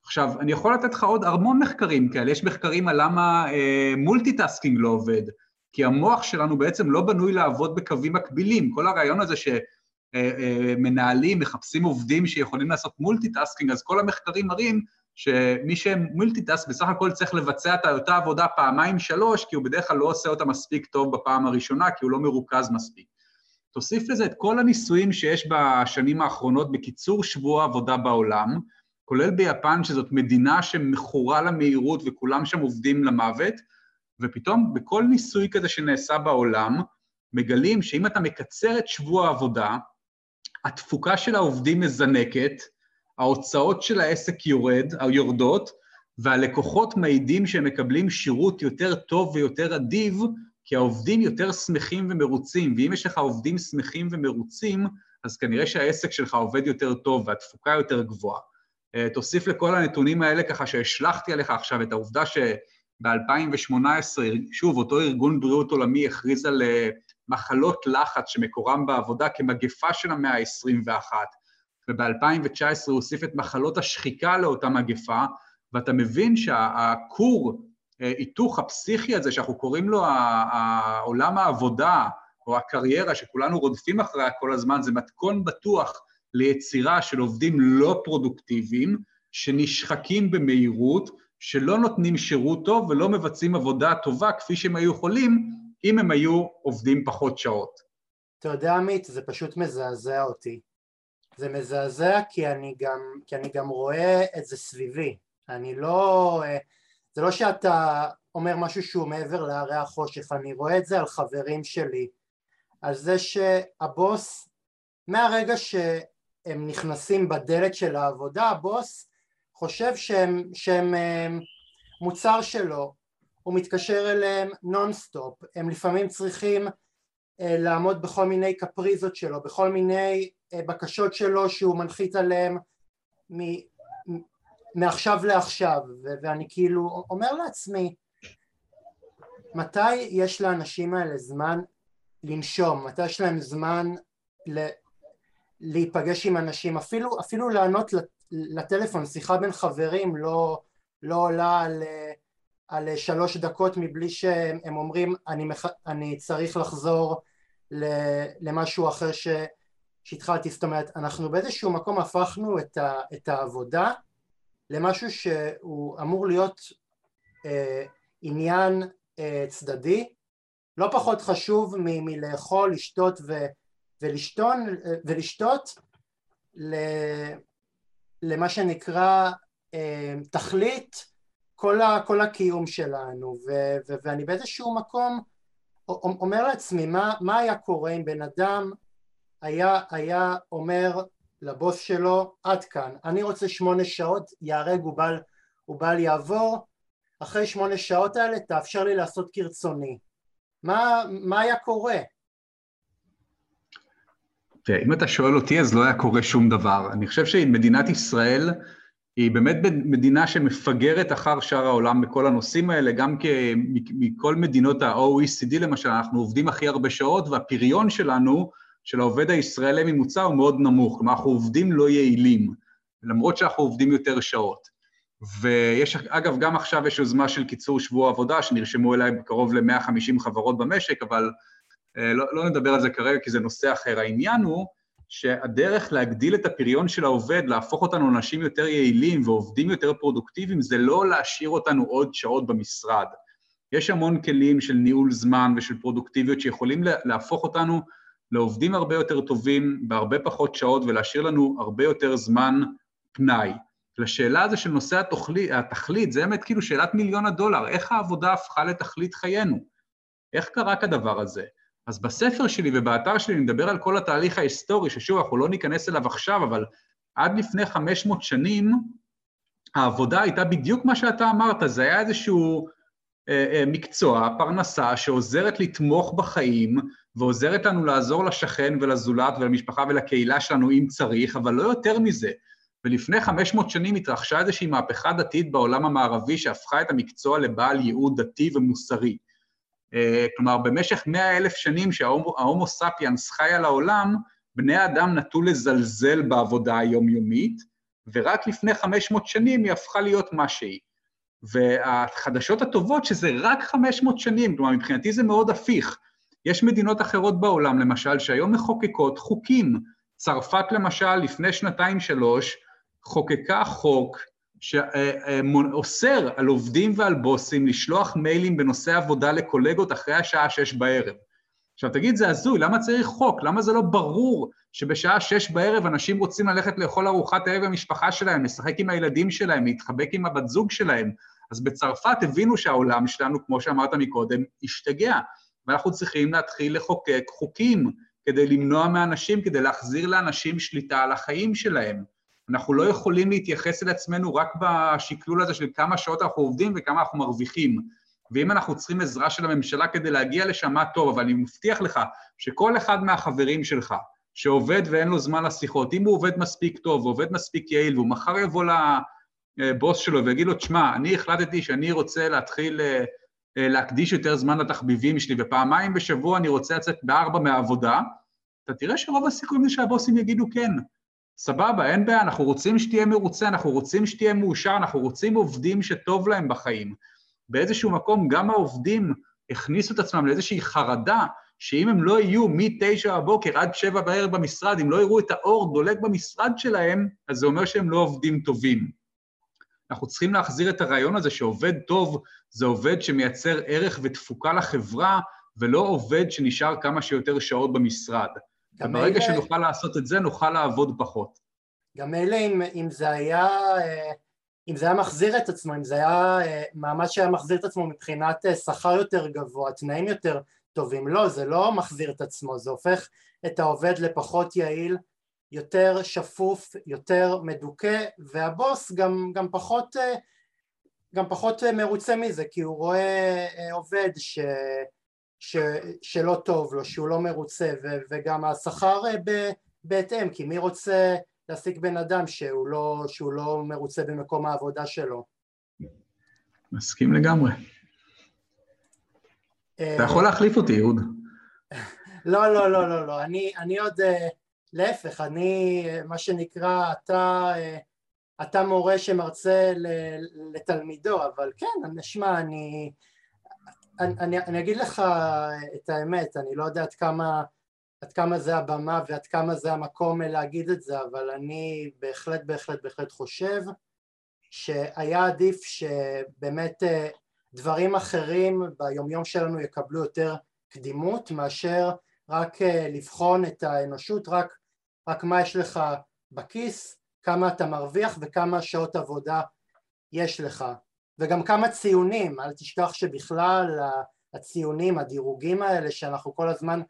עכשיו, אני יכול לתת לך עוד המון מחקרים כאלה, יש מחקרים על למה אה, multitasking לא עובד, כי המוח שלנו בעצם לא בנוי לעבוד בקווים מקבילים. כל הרעיון הזה שמנהלים, אה, מחפשים עובדים שיכולים לעשות multitasking, אז כל המחקרים מראים שמי ש multitask בסך הכל צריך לבצע את אותה עבודה פעמיים שלוש, כי הוא בדרך כלל לא עושה אותה מספיק טוב בפעם הראשונה, כי הוא לא מרוכז מספיק. תוסיף לזה את כל הניסויים שיש בשנים האחרונות בקיצור שבוע עבודה בעולם, כולל ביפן, שזאת מדינה שמכורה למהירות וכולם שם עובדים למוות, ופתאום בכל ניסוי כזה שנעשה בעולם, מגלים שאם אתה מקצר את שבוע העבודה, התפוקה של העובדים מזנקת, ההוצאות של העסק יורד, יורדות, והלקוחות מעידים שהם מקבלים שירות יותר טוב ויותר אדיב, כי העובדים יותר שמחים ומרוצים, ואם יש לך עובדים שמחים ומרוצים, אז כנראה שהעסק שלך עובד יותר טוב והתפוקה יותר גבוהה. אה, תוסיף לכל הנתונים האלה ככה שהשלכתי עליך עכשיו את העובדה שב-2018, שוב, אותו ארגון בריאות עולמי הכריז על אה, מחלות לחץ שמקורם בעבודה כמגפה של המאה ה-21, וב-2019 הוא הוסיף את מחלות השחיקה לאותה מגפה, ואתה מבין שהכור אה, היתוך הפסיכי הזה, שאנחנו קוראים לו עולם העבודה, או הקריירה שכולנו רודפים אחריה כל הזמן, זה מתכון בטוח ליצירה של עובדים לא פרודוקטיביים, שנשחקים במהירות, שלא נותנים שירות טוב ולא מבצעים עבודה טובה כפי שהם היו יכולים אם הם היו עובדים פחות שעות. אתה יודע עמית, זה פשוט מזעזע אותי. זה מזעזע כי אני גם, כי אני גם רואה את זה סביבי. אני לא... זה לא שאתה אומר משהו שהוא מעבר להרי החושך, אני רואה את זה על חברים שלי, על זה שהבוס, מהרגע שהם נכנסים בדלת של העבודה, הבוס חושב שהם, שהם מוצר שלו, הוא מתקשר אליהם נונסטופ, הם לפעמים צריכים אה, לעמוד בכל מיני קפריזות שלו, בכל מיני אה, בקשות שלו שהוא מנחית עליהם מעכשיו לעכשיו, ואני כאילו אומר לעצמי, מתי יש לאנשים האלה זמן לנשום, מתי יש להם זמן ל... להיפגש עם אנשים, אפילו, אפילו לענות לטלפון, שיחה בין חברים לא, לא עולה על, על שלוש דקות מבלי שהם אומרים אני, מח... אני צריך לחזור למשהו אחר ש... שהתחלתי, זאת אומרת אנחנו באיזשהו מקום הפכנו את, ה... את העבודה למשהו שהוא אמור להיות אה, עניין אה, צדדי, לא פחות חשוב מ- מלאכול, לשתות ו- ולשתון, ולשתות ל- למה שנקרא אה, תכלית כל, ה- כל הקיום שלנו. ו- ו- ואני באיזשהו מקום אומר לעצמי מה, מה היה קורה אם בן אדם היה, היה אומר לבוס שלו עד כאן אני רוצה שמונה שעות ייהרג ובל, ובל יעבור אחרי שמונה שעות האלה תאפשר לי לעשות כרצוני מה, מה היה קורה? תראה, אם אתה שואל אותי אז לא היה קורה שום דבר. אני חושב שמדינת ישראל היא באמת מדינה שמפגרת אחר שאר העולם בכל הנושאים האלה, גם מכל מדינות ה-OECD למשל, אנחנו עובדים הכי הרבה שעות והפריון שלנו של העובד הישראלי ממוצע הוא מאוד נמוך, כלומר אנחנו עובדים לא יעילים, למרות שאנחנו עובדים יותר שעות. ויש, אגב, גם עכשיו יש יוזמה של קיצור שבוע עבודה, שנרשמו אליי קרוב ל-150 חברות במשק, אבל אה, לא, לא נדבר על זה כרגע כי זה נושא אחר. העניין הוא שהדרך להגדיל את הפריון של העובד, להפוך אותנו לאנשים יותר יעילים ועובדים יותר פרודוקטיביים, זה לא להשאיר אותנו עוד שעות במשרד. יש המון כלים של ניהול זמן ושל פרודוקטיביות שיכולים להפוך אותנו לעובדים הרבה יותר טובים בהרבה פחות שעות ולהשאיר לנו הרבה יותר זמן פנאי. לשאלה הזו של נושא התוכלי, התכלית, זה באמת כאילו שאלת מיליון הדולר, איך העבודה הפכה לתכלית חיינו? איך קרה כדבר הזה? אז בספר שלי ובאתר שלי אני מדבר על כל התהליך ההיסטורי, ששוב, אנחנו לא ניכנס אליו עכשיו, אבל עד לפני 500 שנים העבודה הייתה בדיוק מה שאתה אמרת, זה היה איזשהו אה, אה, מקצוע, פרנסה, שעוזרת לתמוך בחיים, ועוזרת לנו לעזור לשכן ולזולת ולמשפחה ולקהילה שלנו אם צריך, אבל לא יותר מזה. ולפני 500 שנים התרחשה איזושהי מהפכה דתית בעולם המערבי שהפכה את המקצוע לבעל ייעוד דתי ומוסרי. אה, כלומר, במשך מאה אלף שנים שההומו ספיאנס חי על העולם, בני האדם נטו לזלזל בעבודה היומיומית, ורק לפני 500 שנים היא הפכה להיות מה שהיא. והחדשות הטובות שזה רק 500 שנים, כלומר מבחינתי זה מאוד הפיך. יש מדינות אחרות בעולם, למשל, שהיום מחוקקות חוקים. צרפת למשל, לפני שנתיים-שלוש, חוקקה חוק שאוסר על עובדים ועל בוסים לשלוח מיילים בנושא עבודה לקולגות אחרי השעה שש בערב. עכשיו תגיד, זה הזוי, למה צריך חוק? למה זה לא ברור שבשעה שש בערב אנשים רוצים ללכת לאכול ארוחת ערב במשפחה שלהם, לשחק עם הילדים שלהם, להתחבק עם הבת זוג שלהם? אז בצרפת הבינו שהעולם שלנו, כמו שאמרת מקודם, השתגע, ואנחנו צריכים להתחיל לחוקק חוקים כדי למנוע מאנשים, כדי להחזיר לאנשים שליטה על החיים שלהם. אנחנו לא יכולים להתייחס אל עצמנו רק בשקלול הזה של כמה שעות אנחנו עובדים וכמה אנחנו מרוויחים. ואם אנחנו צריכים עזרה של הממשלה כדי להגיע לשם, מה טוב, אבל אני מבטיח לך שכל אחד מהחברים שלך שעובד ואין לו זמן לשיחות, אם הוא עובד מספיק טוב ועובד מספיק יעיל, והוא מחר יבוא לבוס שלו ויגיד לו, תשמע, אני החלטתי שאני רוצה להתחיל אה, להקדיש יותר זמן לתחביבים שלי, ופעמיים בשבוע אני רוצה לצאת בארבע מהעבודה, אתה תראה שרוב הסיכויים זה שהבוסים יגידו כן. סבבה, אין בעיה, אנחנו רוצים שתהיה מרוצה, אנחנו רוצים שתהיה מאושר, אנחנו רוצים עובדים שטוב להם בחיים. באיזשהו מקום גם העובדים הכניסו את עצמם לאיזושהי חרדה, שאם הם לא יהיו מתשע בבוקר עד שבע בערב במשרד, אם לא יראו את האור דולק במשרד שלהם, אז זה אומר שהם לא עובדים טובים. אנחנו צריכים להחזיר את הרעיון הזה שעובד טוב זה עובד שמייצר ערך ותפוקה לחברה, ולא עובד שנשאר כמה שיותר שעות במשרד. וברגע אלה... שנוכל לעשות את זה, נוכל לעבוד פחות. גם אלה, אם, אם זה היה... אם זה היה מחזיר את עצמו, אם זה היה מעמד שהיה מחזיר את עצמו מבחינת שכר יותר גבוה, תנאים יותר טובים, לא, זה לא מחזיר את עצמו, זה הופך את העובד לפחות יעיל, יותר שפוף, יותר מדוכא, והבוס גם, גם פחות, גם פחות מרוצה מזה, כי הוא רואה עובד ש, ש, שלא טוב לו, שהוא לא מרוצה, ו, וגם השכר בהתאם, כי מי רוצה להעסיק בן אדם שהוא לא, שהוא לא מרוצה במקום העבודה שלו. מסכים לגמרי. אה, אתה יכול להחליף אותי, אהוד. לא, לא, לא, לא, לא, אני, אני עוד, אה, להפך, אני, מה שנקרא, אתה, אה, אתה מורה שמרצה לתלמידו, אבל כן, נשמע, אני, אני, אני, אגיד לך את האמת, אני לא יודע עד כמה עד כמה זה הבמה ועד כמה זה המקום להגיד את זה, אבל אני בהחלט בהחלט בהחלט חושב שהיה עדיף שבאמת אה, דברים אחרים ביומיום שלנו יקבלו יותר קדימות מאשר רק אה, לבחון את האנושות, רק, רק מה יש לך בכיס, כמה אתה מרוויח וכמה שעות עבודה יש לך. וגם כמה ציונים, אל תשכח שבכלל הציונים, הדירוגים האלה שאנחנו כל הזמן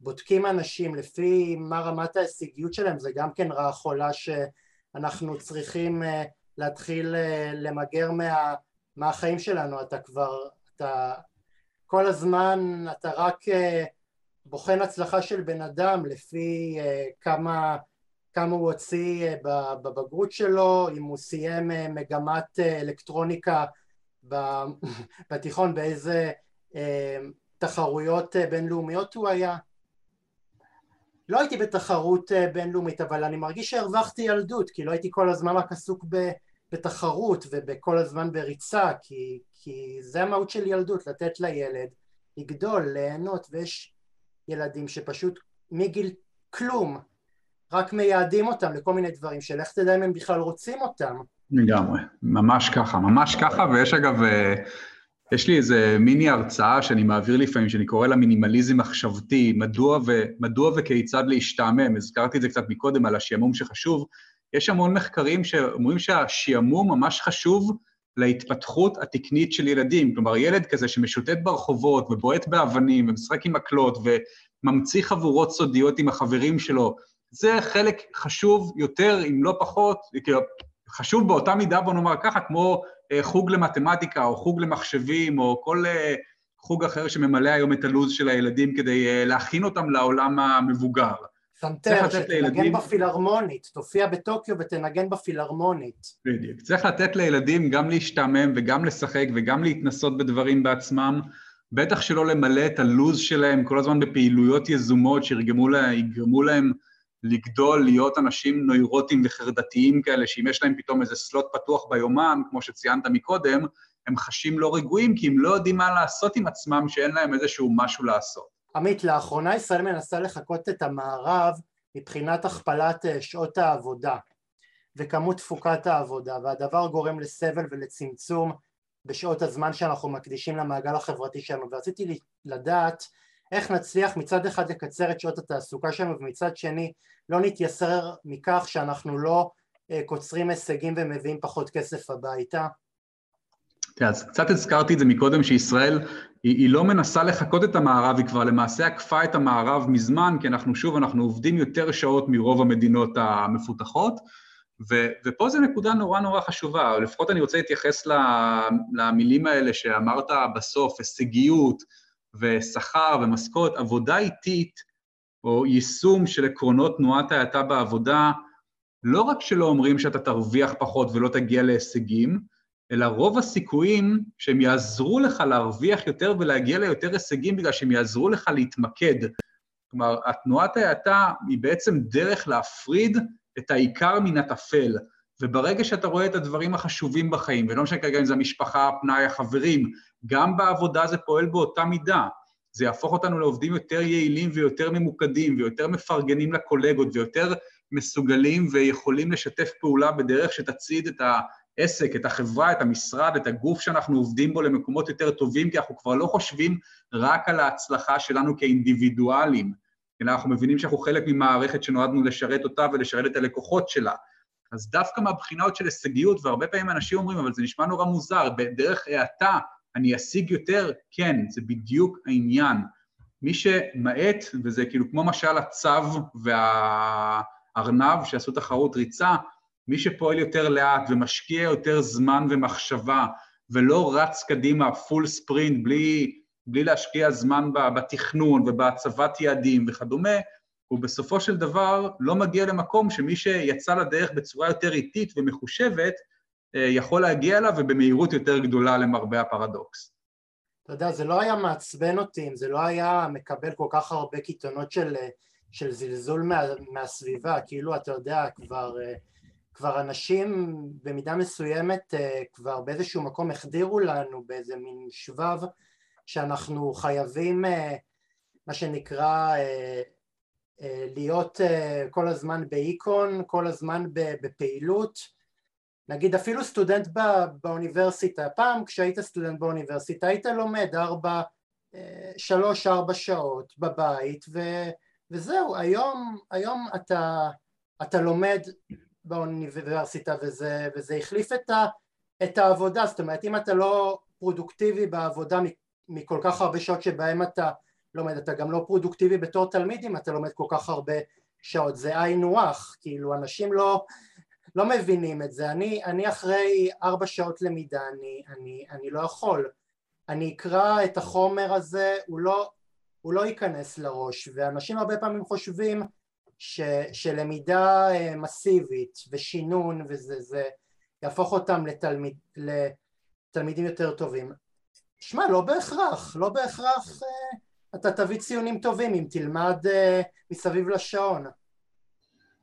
בודקים אנשים לפי מה רמת ההישגיות שלהם זה גם כן רעה חולה שאנחנו צריכים אה, להתחיל אה, למגר מה, מהחיים שלנו. אתה כבר, אתה כל הזמן אתה רק אה, בוחן הצלחה של בן אדם לפי כמה, כמה הוא הוציא בבגרות שלו, אם הוא סיים מגמת אלקטרוניקה בתיכון, באיזה תחרויות בינלאומיות הוא היה. לא הייתי בתחרות אה, בינלאומית אבל אני מרגיש שהרווחתי ילדות כי לא הייתי כל הזמן רק עסוק בתחרות ובכל הזמן בריצה כי, כי זה המהות של ילדות לתת לילד לגדול, ליהנות ויש ילדים שפשוט מגיל כלום רק מייעדים אותם לכל מיני דברים שלך תדע אם הם בכלל רוצים אותם. לגמרי, ממש ככה, ממש ככה ויש אגב אה, יש לי איזה מיני הרצאה שאני מעביר לפעמים, שאני קורא לה מינימליזם מחשבתי, מדוע, ו, מדוע וכיצד להשתעמם, הזכרתי את זה קצת מקודם על השעמום שחשוב, יש המון מחקרים שאומרים שהשעמום ממש חשוב להתפתחות התקנית של ילדים, כלומר ילד כזה שמשוטט ברחובות ובועט באבנים ומשחק עם מקלות וממציא חבורות סודיות עם החברים שלו, זה חלק חשוב יותר, אם לא פחות, כאילו, חשוב באותה מידה, בוא נאמר ככה, כמו אה, חוג למתמטיקה או חוג למחשבים או כל אה, חוג אחר שממלא היום את הלו"ז של הילדים כדי אה, להכין אותם לעולם המבוגר. center, שתנגן. בפילהרמונית, תופיע בטוקיו ותנגן בפילהרמונית. בדיוק. צריך לתת לילדים גם להשתעמם וגם לשחק וגם להתנסות בדברים בעצמם, בטח שלא למלא את הלו"ז שלהם כל הזמן בפעילויות יזומות שיגרמו להם לגדול, להיות אנשים נוירוטיים וחרדתיים כאלה, שאם יש להם פתאום איזה slot פתוח ביומן, כמו שציינת מקודם, הם חשים לא רגועים, כי הם לא יודעים מה לעשות עם עצמם, שאין להם איזשהו משהו לעשות. עמית, לאחרונה ישראל מנסה לחקות את המערב מבחינת הכפלת אה, שעות העבודה וכמות תפוקת העבודה, והדבר גורם לסבל ולצמצום בשעות הזמן שאנחנו מקדישים למעגל החברתי שלנו, ורציתי לדעת איך נצליח מצד אחד לקצר את שעות התעסוקה שלנו ומצד שני לא נתייסר מכך שאנחנו לא אה, קוצרים הישגים ומביאים פחות כסף הביתה? תראה, אז קצת הזכרתי את זה מקודם, שישראל, היא, היא לא מנסה לחקות את המערב, היא כבר למעשה עקפה את המערב מזמן, כי אנחנו שוב, אנחנו עובדים יותר שעות מרוב המדינות המפותחות, ו, ופה זו נקודה נורא נורא חשובה, לפחות אני רוצה להתייחס למילים האלה שאמרת בסוף, הישגיות, ושכר ומשכורת, עבודה איטית או יישום של עקרונות תנועת ההאטה בעבודה, לא רק שלא אומרים שאתה תרוויח פחות ולא תגיע להישגים, אלא רוב הסיכויים שהם יעזרו לך להרוויח יותר ולהגיע ליותר הישגים בגלל שהם יעזרו לך להתמקד. כלומר, התנועת ההאטה היא בעצם דרך להפריד את העיקר מן הטפל. וברגע שאתה רואה את הדברים החשובים בחיים, ולא משנה כרגע אם זה המשפחה, הפנאי, החברים, גם בעבודה זה פועל באותה מידה. זה יהפוך אותנו לעובדים יותר יעילים ויותר ממוקדים ויותר מפרגנים לקולגות ויותר מסוגלים ויכולים לשתף פעולה בדרך שתצעיד את העסק, את החברה, את המשרד, את הגוף שאנחנו עובדים בו למקומות יותר טובים, כי אנחנו כבר לא חושבים רק על ההצלחה שלנו כאינדיבידואלים, אלא אנחנו מבינים שאנחנו חלק ממערכת שנועדנו לשרת אותה ולשרת את הלקוחות שלה. אז דווקא מהבחינות של הישגיות, והרבה פעמים אנשים אומרים, אבל זה נשמע נורא מוזר, בדרך האטה אני אשיג יותר? כן, זה בדיוק העניין. מי שמאט, וזה כאילו כמו משל הצו והארנב שעשו תחרות ריצה, מי שפועל יותר לאט ומשקיע יותר זמן ומחשבה, ולא רץ קדימה פול ספרינט בלי, בלי להשקיע זמן בתכנון ובהצבת יעדים וכדומה, הוא בסופו של דבר לא מגיע למקום שמי שיצא לדרך בצורה יותר איטית ומחושבת, אה, יכול להגיע אליו ובמהירות יותר גדולה למרבה הפרדוקס. אתה יודע, זה לא היה מעצבן אותי אם זה לא היה מקבל כל כך הרבה קיתונות של, של זלזול מה, מהסביבה, כאילו אתה יודע, כבר, אה, כבר אנשים במידה מסוימת אה, כבר באיזשהו מקום החדירו לנו באיזה מין שבב שאנחנו חייבים מה שנקרא להיות כל הזמן באיקון, כל הזמן בפעילות. נגיד אפילו סטודנט בא, באוניברסיטה, פעם כשהיית סטודנט באוניברסיטה היית לומד ארבע, אה, שלוש ארבע שעות בבית ו, וזהו, היום, היום אתה, אתה לומד באוניברסיטה וזה, וזה החליף את, ה, את העבודה, זאת אומרת אם אתה לא פרודוקטיבי בעבודה מכל כך הרבה שעות שבהם אתה לומד, אתה גם לא פרודוקטיבי בתור תלמיד אם אתה לומד כל כך הרבה שעות, זה היינו הך, כאילו אנשים לא לא מבינים את זה, אני, אני אחרי ארבע שעות למידה, אני, אני, אני לא יכול, אני אקרא את החומר הזה, הוא לא, הוא לא ייכנס לראש, ואנשים הרבה פעמים חושבים ש, שלמידה אה, מסיבית ושינון וזה, זה יהפוך אותם לתלמיד, לתלמידים יותר טובים. שמע, לא בהכרח, לא בהכרח אה, אתה תביא ציונים טובים אם תלמד אה, מסביב לשעון.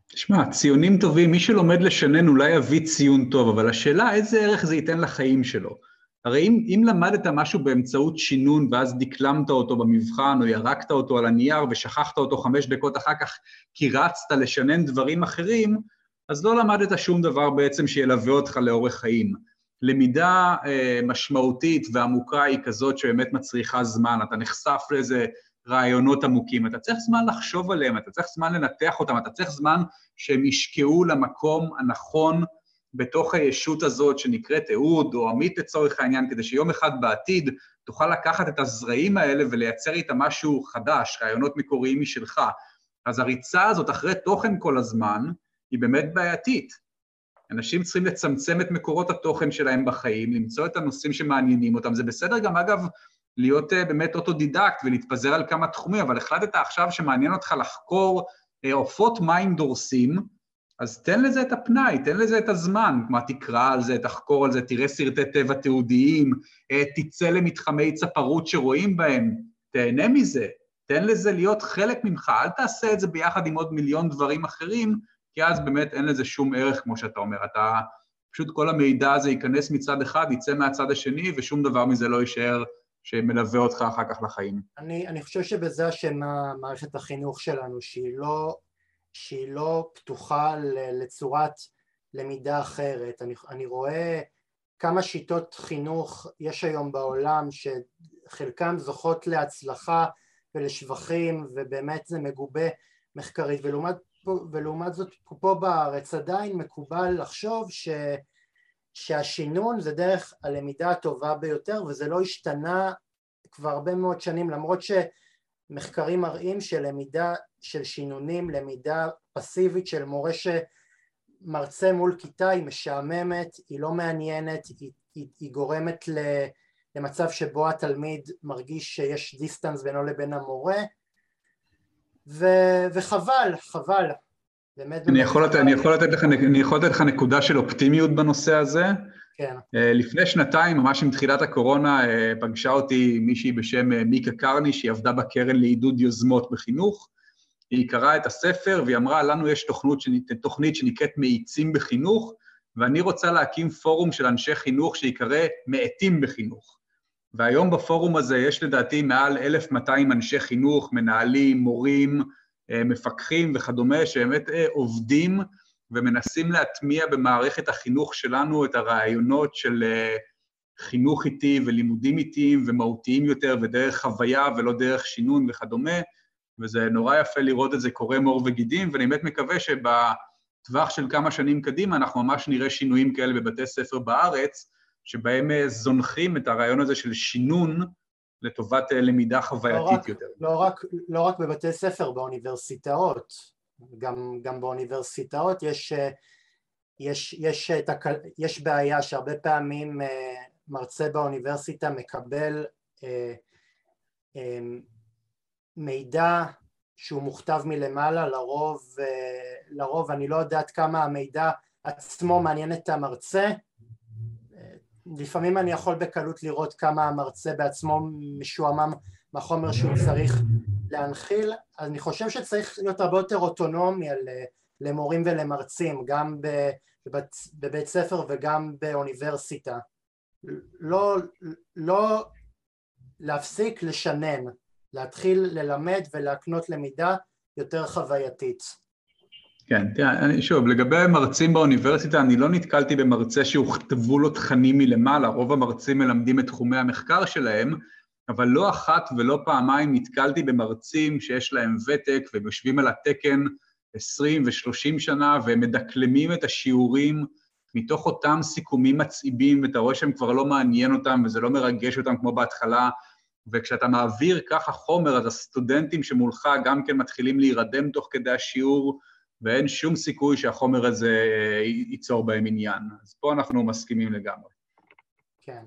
תשמע, ציונים טובים, מי שלומד לשנן אולי יביא ציון טוב, אבל השאלה איזה ערך זה ייתן לחיים שלו. הרי אם, אם למדת משהו באמצעות שינון ואז דקלמת אותו במבחן או ירקת אותו על הנייר ושכחת אותו חמש דקות אחר כך כי רצת לשנן דברים אחרים, אז לא למדת שום דבר בעצם שילווה אותך לאורך חיים. למידה אה, משמעותית ועמוקה היא כזאת שבאמת מצריכה זמן, אתה נחשף לאיזה רעיונות עמוקים, אתה צריך זמן לחשוב עליהם, אתה צריך זמן לנתח אותם, אתה צריך זמן שהם ישקעו למקום הנכון בתוך הישות הזאת שנקראת אהוד או עמית לצורך העניין, כדי שיום אחד בעתיד תוכל לקחת את הזרעים האלה ולייצר איתם משהו חדש, רעיונות מקוריים משלך. אז הריצה הזאת אחרי תוכן כל הזמן היא באמת בעייתית. אנשים צריכים לצמצם את מקורות התוכן שלהם בחיים, למצוא את הנושאים שמעניינים אותם. זה בסדר גם, אגב, להיות אה, באמת אוטודידקט ולהתפזר על כמה תחומים, אבל החלטת עכשיו שמעניין אותך לחקור אה, עופות מים דורסים, אז תן לזה את הפנאי, תן לזה את הזמן, כלומר תקרא על זה, תחקור על זה, תראה סרטי טבע תיעודיים, אה, תצא למתחמי צפרות שרואים בהם, תהנה מזה, תן לזה להיות חלק ממך, אל תעשה את זה ביחד עם עוד מיליון דברים אחרים, כי אז באמת אין לזה שום ערך, כמו שאתה אומר. אתה, פשוט כל המידע הזה ייכנס מצד אחד, יצא מהצד השני, ושום דבר מזה לא יישאר שמלווה אותך אחר כך לחיים. אני, אני חושב שבזה אשמה מערכת החינוך שלנו, שהיא לא, שהיא לא פתוחה לצורת למידה אחרת. אני, אני רואה כמה שיטות חינוך יש היום בעולם שחלקן זוכות להצלחה ולשבחים ובאמת זה מגובה מחקרית ולעומת, ולעומת זאת פה בארץ עדיין מקובל לחשוב ש... שהשינון זה דרך הלמידה הטובה ביותר וזה לא השתנה כבר הרבה מאוד שנים למרות שמחקרים מראים שלמידה של שינונים, למידה פסיבית של מורה שמרצה מול כיתה היא משעממת, היא לא מעניינת, היא, היא, היא גורמת למצב שבו התלמיד מרגיש שיש דיסטנס בינו לבין המורה. ו, וחבל, חבל. באמת... אני יכול, לתת, אני, יכול לתת לך, אני יכול לתת לך נקודה של אופטימיות בנושא הזה. כן. לפני שנתיים, ממש עם תחילת הקורונה, פגשה אותי מישהי בשם מיקה קרני, שהיא עבדה בקרן לעידוד יוזמות בחינוך. היא קראה את הספר והיא אמרה, לנו יש תוכנית, תוכנית שנקראת מאיצים בחינוך, ואני רוצה להקים פורום של אנשי חינוך שיקרא מאטים בחינוך. והיום בפורום הזה יש לדעתי מעל 1,200 אנשי חינוך, מנהלים, מורים, אה, מפקחים וכדומה, שבאמת אה, עובדים ומנסים להטמיע במערכת החינוך שלנו את הרעיונות של אה, חינוך איטי ולימודים איטיים ומהותיים יותר ודרך חוויה ולא דרך שינון וכדומה, וזה נורא יפה לראות את זה קורה מור וגידים, ואני באמת מקווה שבטווח של כמה שנים קדימה אנחנו ממש נראה שינויים כאלה בבתי ספר בארץ, שבהם זונחים את הרעיון הזה של שינון לטובת אה, למידה חווייתית לא רק, יותר. לא רק, לא רק בבתי ספר, באוניברסיטאות. גם, גם באוניברסיטאות יש, אה, יש, יש, תקל, יש בעיה שהרבה פעמים אה, מרצה באוניברסיטה מקבל מידע שהוא מוכתב מלמעלה, לרוב, לרוב אני לא יודעת כמה המידע עצמו מעניין את המרצה, לפעמים אני יכול בקלות לראות כמה המרצה בעצמו משועמם מהחומר שהוא צריך להנחיל, אני חושב שצריך להיות הרבה יותר אוטונומיה למורים ולמרצים, גם בבית, בבית ספר וגם באוניברסיטה. לא, לא להפסיק לשנן, להתחיל ללמד ולהקנות למידה יותר חווייתית. כן, תראה, אני, שוב, לגבי מרצים באוניברסיטה, אני לא נתקלתי במרצה שהוכתבו לו תכנים מלמעלה, רוב המרצים מלמדים את תחומי המחקר שלהם, אבל לא אחת ולא פעמיים נתקלתי במרצים שיש להם ותק והם יושבים על התקן 20 ו-30 שנה והם מדקלמים את השיעורים מתוך אותם סיכומים מצעיבים, ואתה רואה שהם כבר לא מעניין אותם וזה לא מרגש אותם כמו בהתחלה, וכשאתה מעביר ככה חומר, אז הסטודנטים שמולך גם כן מתחילים להירדם תוך כדי השיעור, ואין שום סיכוי שהחומר הזה אה, ייצור בהם עניין. אז פה אנחנו מסכימים לגמרי. כן.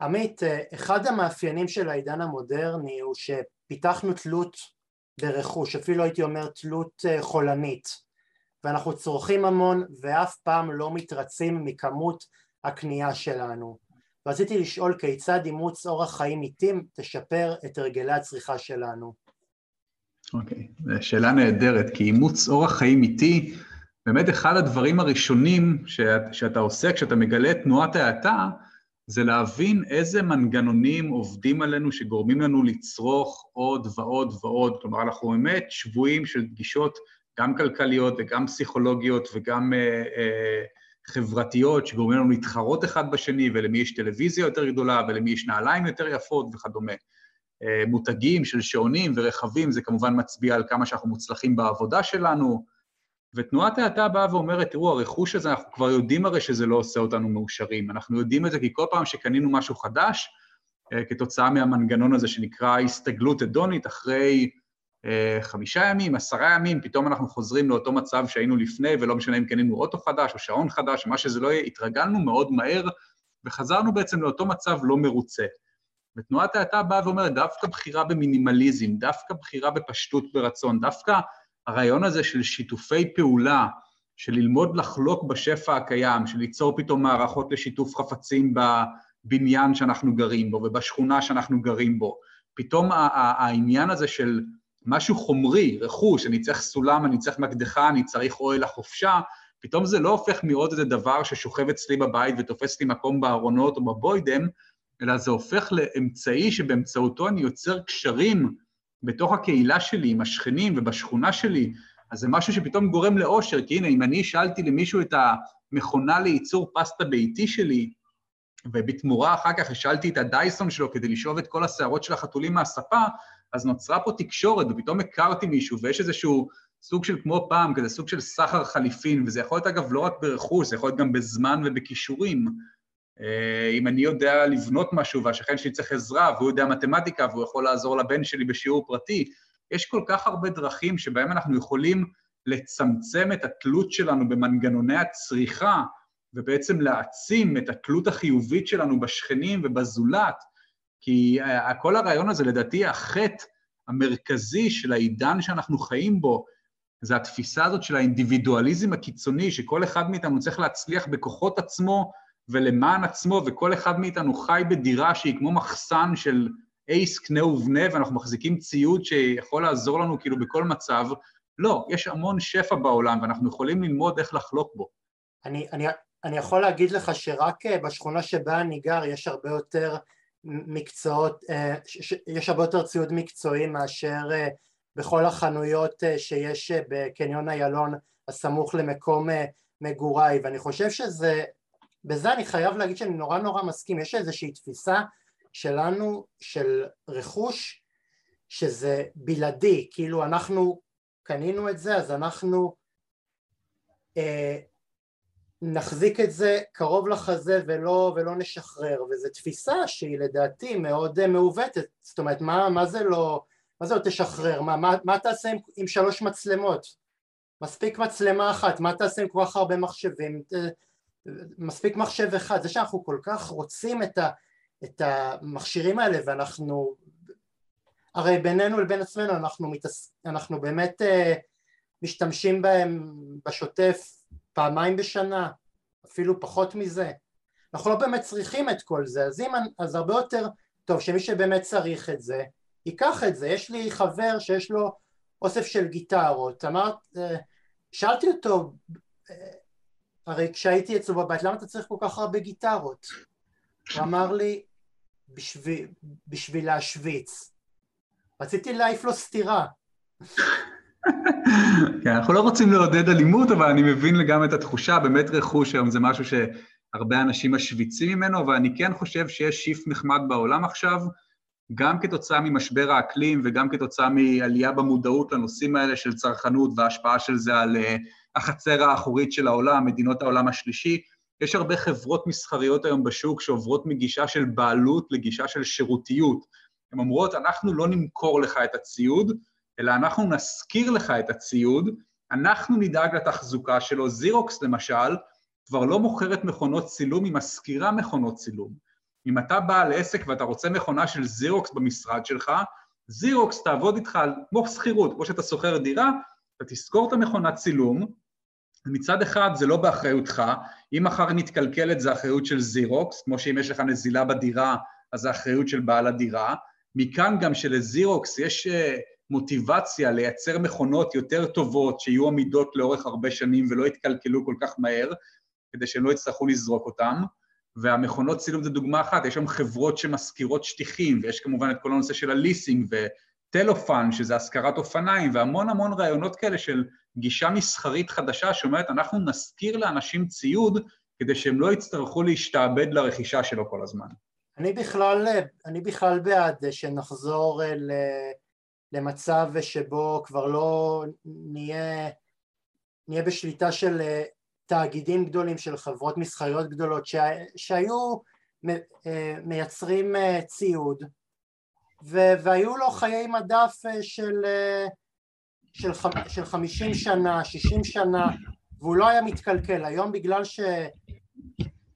עמית, אה, אחד המאפיינים של העידן המודרני הוא שפיתחנו תלות ברכוש, אפילו הייתי אומר תלות אה, חולנית, ואנחנו צורכים המון ואף פעם לא מתרצים מכמות הקנייה שלנו. רציתי לשאול כיצד אימוץ אורח חיים איטים תשפר את הרגלי הצריכה שלנו. אוקיי, okay. שאלה נהדרת, כי אימוץ אורח חיים איטי, באמת אחד הדברים הראשונים שאת, שאתה עושה כשאתה מגלה את תנועת ההאטה, זה להבין איזה מנגנונים עובדים עלינו שגורמים לנו לצרוך עוד ועוד ועוד. כלומר, אנחנו באמת שבויים של פגישות גם כלכליות וגם פסיכולוגיות וגם אה, אה, חברתיות שגורמים לנו להתחרות אחד בשני, ולמי יש טלוויזיה יותר גדולה ולמי יש נעליים יותר יפות וכדומה. אה, מותגים של שעונים ורכבים, זה כמובן מצביע על כמה שאנחנו מוצלחים בעבודה שלנו, ותנועת האטה באה ואומרת, תראו, הרכוש הזה, אנחנו כבר יודעים הרי שזה לא עושה אותנו מאושרים. אנחנו יודעים את זה כי כל פעם שקנינו משהו חדש, אה, כתוצאה מהמנגנון הזה שנקרא הסתגלות הדונית, אחרי אה, חמישה ימים, עשרה ימים, פתאום אנחנו חוזרים לאותו מצב שהיינו לפני, ולא משנה אם קנינו אוטו חדש או שעון חדש, מה שזה לא יהיה, התרגלנו מאוד מהר, וחזרנו בעצם לאותו מצב לא מרוצה. ותנועת האטה באה ואומרת, דווקא בחירה במינימליזם, דווקא בחירה בפשטות ברצון, דווקא הרעיון הזה של שיתופי פעולה, של ללמוד לחלוק בשפע הקיים, של ליצור פתאום מערכות לשיתוף חפצים בבניין שאנחנו גרים בו ובשכונה שאנחנו גרים בו. פתאום העניין הזה של משהו חומרי, רכוש, אני צריך סולם, אני צריך מקדחה, אני צריך אוהל לחופשה, פתאום זה לא הופך מעוד איזה דבר ששוכב אצלי בבית ותופס לי מקום בארונות או בבוידם, אלא זה הופך לאמצעי שבאמצעותו אני יוצר קשרים בתוך הקהילה שלי, עם השכנים ובשכונה שלי, אז זה משהו שפתאום גורם לאושר, כי הנה, אם אני שאלתי למישהו את המכונה לייצור פסטה ביתי שלי, ובתמורה אחר כך השאלתי את הדייסון שלו כדי לשאוב את כל השערות של החתולים מהספה, אז נוצרה פה תקשורת, ופתאום הכרתי מישהו, ויש איזשהו סוג של כמו פעם, כזה סוג של סחר חליפין, וזה יכול להיות אגב לא רק ברכוש, זה יכול להיות גם בזמן ובכישורים. אה, אם אני יודע לבנות משהו והשכן שלי צריך עזרה והוא יודע מתמטיקה והוא יכול לעזור לבן שלי בשיעור פרטי, יש כל כך הרבה דרכים שבהם אנחנו יכולים לצמצם את התלות שלנו במנגנוני הצריכה ובעצם להעצים את התלות החיובית שלנו בשכנים ובזולת, כי אה, כל הרעיון הזה, לדעתי, החטא המרכזי של העידן שאנחנו חיים בו, זה התפיסה הזאת של האינדיבידואליזם הקיצוני, שכל אחד מאיתנו צריך להצליח בכוחות עצמו ולמען עצמו, וכל אחד מאיתנו חי בדירה שהיא כמו מחסן של אייס, קנה ובנה, ואנחנו מחזיקים ציוד שיכול לעזור לנו כאילו בכל מצב. לא, יש המון שפע בעולם, ואנחנו יכולים ללמוד איך לחלוק בו. אני, אני, אני יכול להגיד לך שרק אה, בשכונה שבה אני גר יש הרבה יותר מקצועות, אה, יש הרבה יותר ציוד מקצועי מאשר אה, בכל החנויות שיש בקניון איילון הסמוך למקום מגוריי, ואני חושב שזה, בזה אני חייב להגיד שאני נורא נורא מסכים, יש איזושהי תפיסה שלנו של רכוש שזה בלעדי, כאילו אנחנו קנינו את זה אז אנחנו אה, נחזיק את זה קרוב לחזה ולא, ולא נשחרר. וזו תפיסה שהיא לדעתי מאוד אה, מעוותת. זאת אומרת מה, מה זה לא מה זה לא תשחרר? מה, מה, מה תעשה עם, עם שלוש מצלמות? מספיק מצלמה אחת מה תעשה עם כל כך הרבה מחשבים מספיק מחשב אחד זה שאנחנו כל כך רוצים את, ה, את המכשירים האלה ואנחנו הרי בינינו לבין עצמנו אנחנו, מתעס... אנחנו באמת uh, משתמשים בהם בשוטף פעמיים בשנה, אפילו פחות מזה. אנחנו לא באמת צריכים את כל זה, אז, אם, אז הרבה יותר טוב שמי שבאמת צריך את זה, ייקח את זה. יש לי חבר שיש לו אוסף של גיטרות, אמרת, אה, שאלתי אותו, אה, הרי כשהייתי אצלו בבית, למה אתה צריך כל כך הרבה גיטרות? הוא אמר לי, בשביל, בשביל להשוויץ. רציתי להעיף לו סטירה. כן, אנחנו לא רוצים לעודד אלימות, אבל אני מבין לגמרי את התחושה, באמת רכוש היום זה משהו שהרבה אנשים משוויצים ממנו, אבל אני כן חושב שיש שיף נחמד בעולם עכשיו, גם כתוצאה ממשבר האקלים וגם כתוצאה מעלייה במודעות לנושאים האלה של צרכנות וההשפעה של זה על uh, החצר האחורית של העולם, מדינות העולם השלישי. יש הרבה חברות מסחריות היום בשוק שעוברות מגישה של בעלות לגישה של שירותיות. הן אומרות, אנחנו לא נמכור לך את הציוד, אלא אנחנו נשכיר לך את הציוד, אנחנו נדאג לתחזוקה שלו. זירוקס למשל, כבר לא מוכרת מכונות צילום, היא משכירה מכונות צילום. אם אתה בעל עסק ואתה רוצה מכונה של זירוקס במשרד שלך, זירוקס תעבוד איתך כמו שכירות, כמו שאתה שוכר דירה, אתה תשכור את המכונת צילום, ומצד אחד זה לא באחריותך, אם מחר נתקלקלת זה אחריות של זירוקס, כמו שאם יש לך נזילה בדירה, אז זה אחריות של בעל הדירה. מכאן גם שלזירוקס יש אה, מוטיבציה לייצר מכונות יותר טובות, שיהיו עמידות לאורך הרבה שנים ולא יתקלקלו כל כך מהר, כדי שהם לא יצטרכו לזרוק אותם. והמכונות צילום זה דוגמה אחת, יש שם חברות שמשכירות שטיחים, ויש כמובן את כל הנושא של הליסינג וטלופן, שזה השכרת אופניים, והמון המון רעיונות כאלה של גישה מסחרית חדשה שאומרת, אנחנו נשכיר לאנשים ציוד כדי שהם לא יצטרכו להשתעבד לרכישה שלו כל הזמן. אני בכלל, אני בכלל בעד שנחזור ל... למצב שבו כבר לא נהיה, נהיה בשליטה של אה, תאגידים גדולים, של חברות מסחריות גדולות שה, שהיו אה, מייצרים אה, ציוד והיו לו חיי מדף של, של, של 50 שנה, 60 שנה והוא לא היה מתקלקל. היום בגלל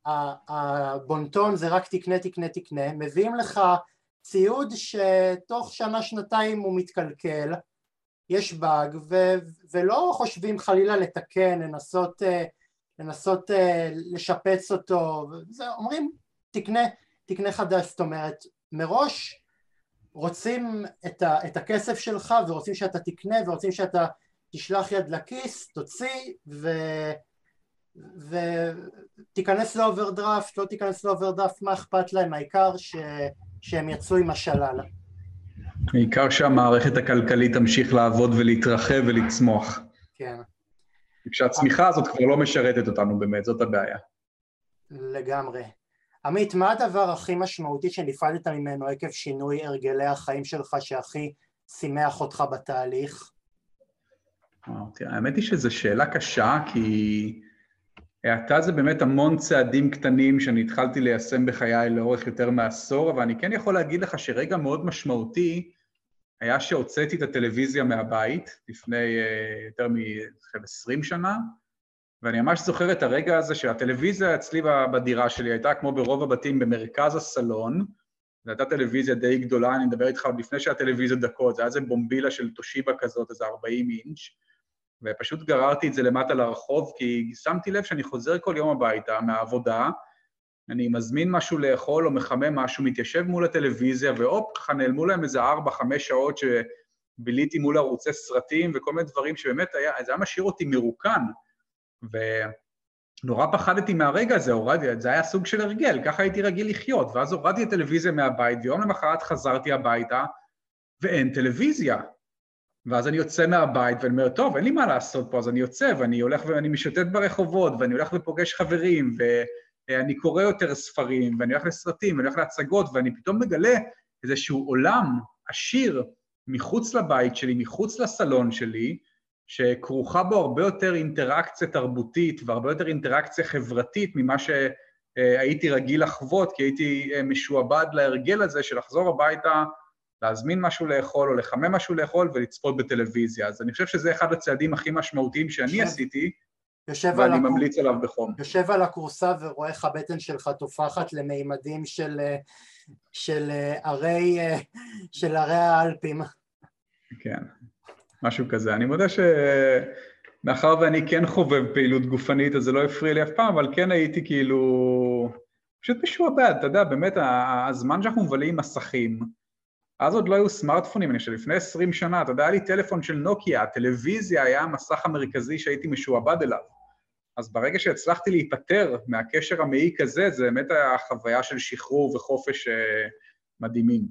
שהבונטון זה רק תקנה, תקנה, תקנה, מביאים לך ציוד שתוך שנה שנתיים הוא מתקלקל, יש באג ו- ולא חושבים חלילה לתקן, לנסות, אה, לנסות אה, לשפץ אותו, זה, אומרים תקנה, תקנה חדש, זאת אומרת מראש רוצים את, ה- את הכסף שלך ורוצים שאתה תקנה ורוצים שאתה תשלח יד לכיס, תוציא ו... ותיכנס ל overdraft, לא תיכנס ל overdraft, מה אכפת להם, העיקר ש... שהם יצאו עם השלל. בעיקר שהמערכת הכלכלית תמשיך לעבוד ולהתרחב ולצמוח. כן. כשהצמיחה הזאת כבר לא משרתת אותנו באמת, זאת הבעיה. לגמרי. עמית, מה הדבר הכי משמעותי שנפרדת ממנו עקב שינוי הרגלי החיים שלך שהכי שימח אותך בתהליך? האמת היא שזו שאלה קשה, כי האטה זה באמת המון צעדים קטנים שאני התחלתי ליישם בחיי לאורך יותר מעשור, אבל אני כן יכול להגיד לך שרגע מאוד משמעותי היה שהוצאתי את הטלוויזיה מהבית לפני uh, יותר מ-20 שנה, ואני ממש זוכר את הרגע הזה שהטלוויזיה אצלי בדירה שלי הייתה כמו ברוב הבתים במרכז הסלון, זו הייתה טלוויזיה די גדולה, אני מדבר איתך עוד לפני שהטלוויזיה דקות, זה היה איזה בומבילה של תושיבה כזאת, איזה 40 אינץ', ופשוט גררתי את זה למטה לרחוב, כי שמתי לב שאני חוזר כל יום הביתה מהעבודה, אני מזמין משהו לאכול או מחמם משהו, מתיישב מול הטלוויזיה, והופ, ככה נעלמו להם איזה ארבע, חמש שעות שביליתי מול ערוצי סרטים וכל מיני דברים שבאמת היה, זה היה משאיר אותי מרוקן. ונורא פחדתי מהרגע הזה, הורדתי, זה היה סוג של הרגל, ככה הייתי רגיל לחיות. ואז הורדתי את הטלוויזיה מהבית, ויום למחרת חזרתי הביתה, ואין טלוויזיה. ואז אני יוצא מהבית ואני אומר, טוב, אין לי מה לעשות פה, אז אני יוצא ואני הולך ואני משוטט ברחובות, ואני הולך ופוגש חברים, ואני קורא יותר ספרים, ואני הולך לסרטים, ואני הולך להצגות, ואני פתאום מגלה איזשהו עולם עשיר מחוץ לבית שלי, מחוץ לסלון שלי, שכרוכה בו הרבה יותר אינטראקציה תרבותית והרבה יותר אינטראקציה חברתית ממה שהייתי רגיל לחוות, כי הייתי משועבד להרגל הזה של לחזור הביתה להזמין משהו לאכול או לחמם משהו לאכול ולצפות בטלוויזיה. אז אני חושב שזה אחד הצעדים הכי משמעותיים שאני עשיתי, יושב ואני הקור... ממליץ עליו בחום. יושב על הכורסה ורואה איך הבטן שלך תופחת למימדים של, של ערי, של ערי האלפים. כן, משהו כזה. אני מודה שמאחר ואני כן חובב פעילות גופנית, אז זה לא הפריע לי אף פעם, אבל כן הייתי כאילו... פשוט משועבד, אתה יודע, באמת, הזמן שאנחנו מבלים מסכים, אז עוד לא היו סמארטפונים, אני חושב, לפני 20 שנה, אתה יודע, היה לי טלפון של נוקיה, הטלוויזיה היה המסך המרכזי שהייתי משועבד אליו. אז ברגע שהצלחתי להיפטר מהקשר המעיק הזה, זה באמת היה חוויה של שחרור וחופש אה, מדהימים.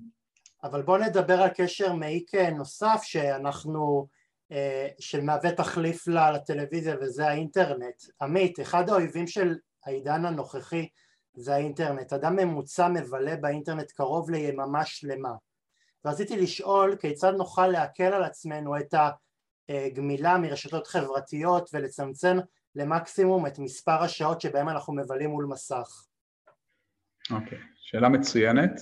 אבל בואו נדבר על קשר מעיק נוסף שאנחנו, אה, שמהווה תחליף לטלוויזיה וזה האינטרנט. עמית, אחד האויבים של העידן הנוכחי זה האינטרנט. אדם ממוצע מבלה באינטרנט קרוב ליממה שלמה. ורציתי לשאול כיצד נוכל להקל על עצמנו את הגמילה מרשתות חברתיות ולצמצם למקסימום את מספר השעות שבהם אנחנו מבלים מול מסך. אוקיי, okay. שאלה מצוינת.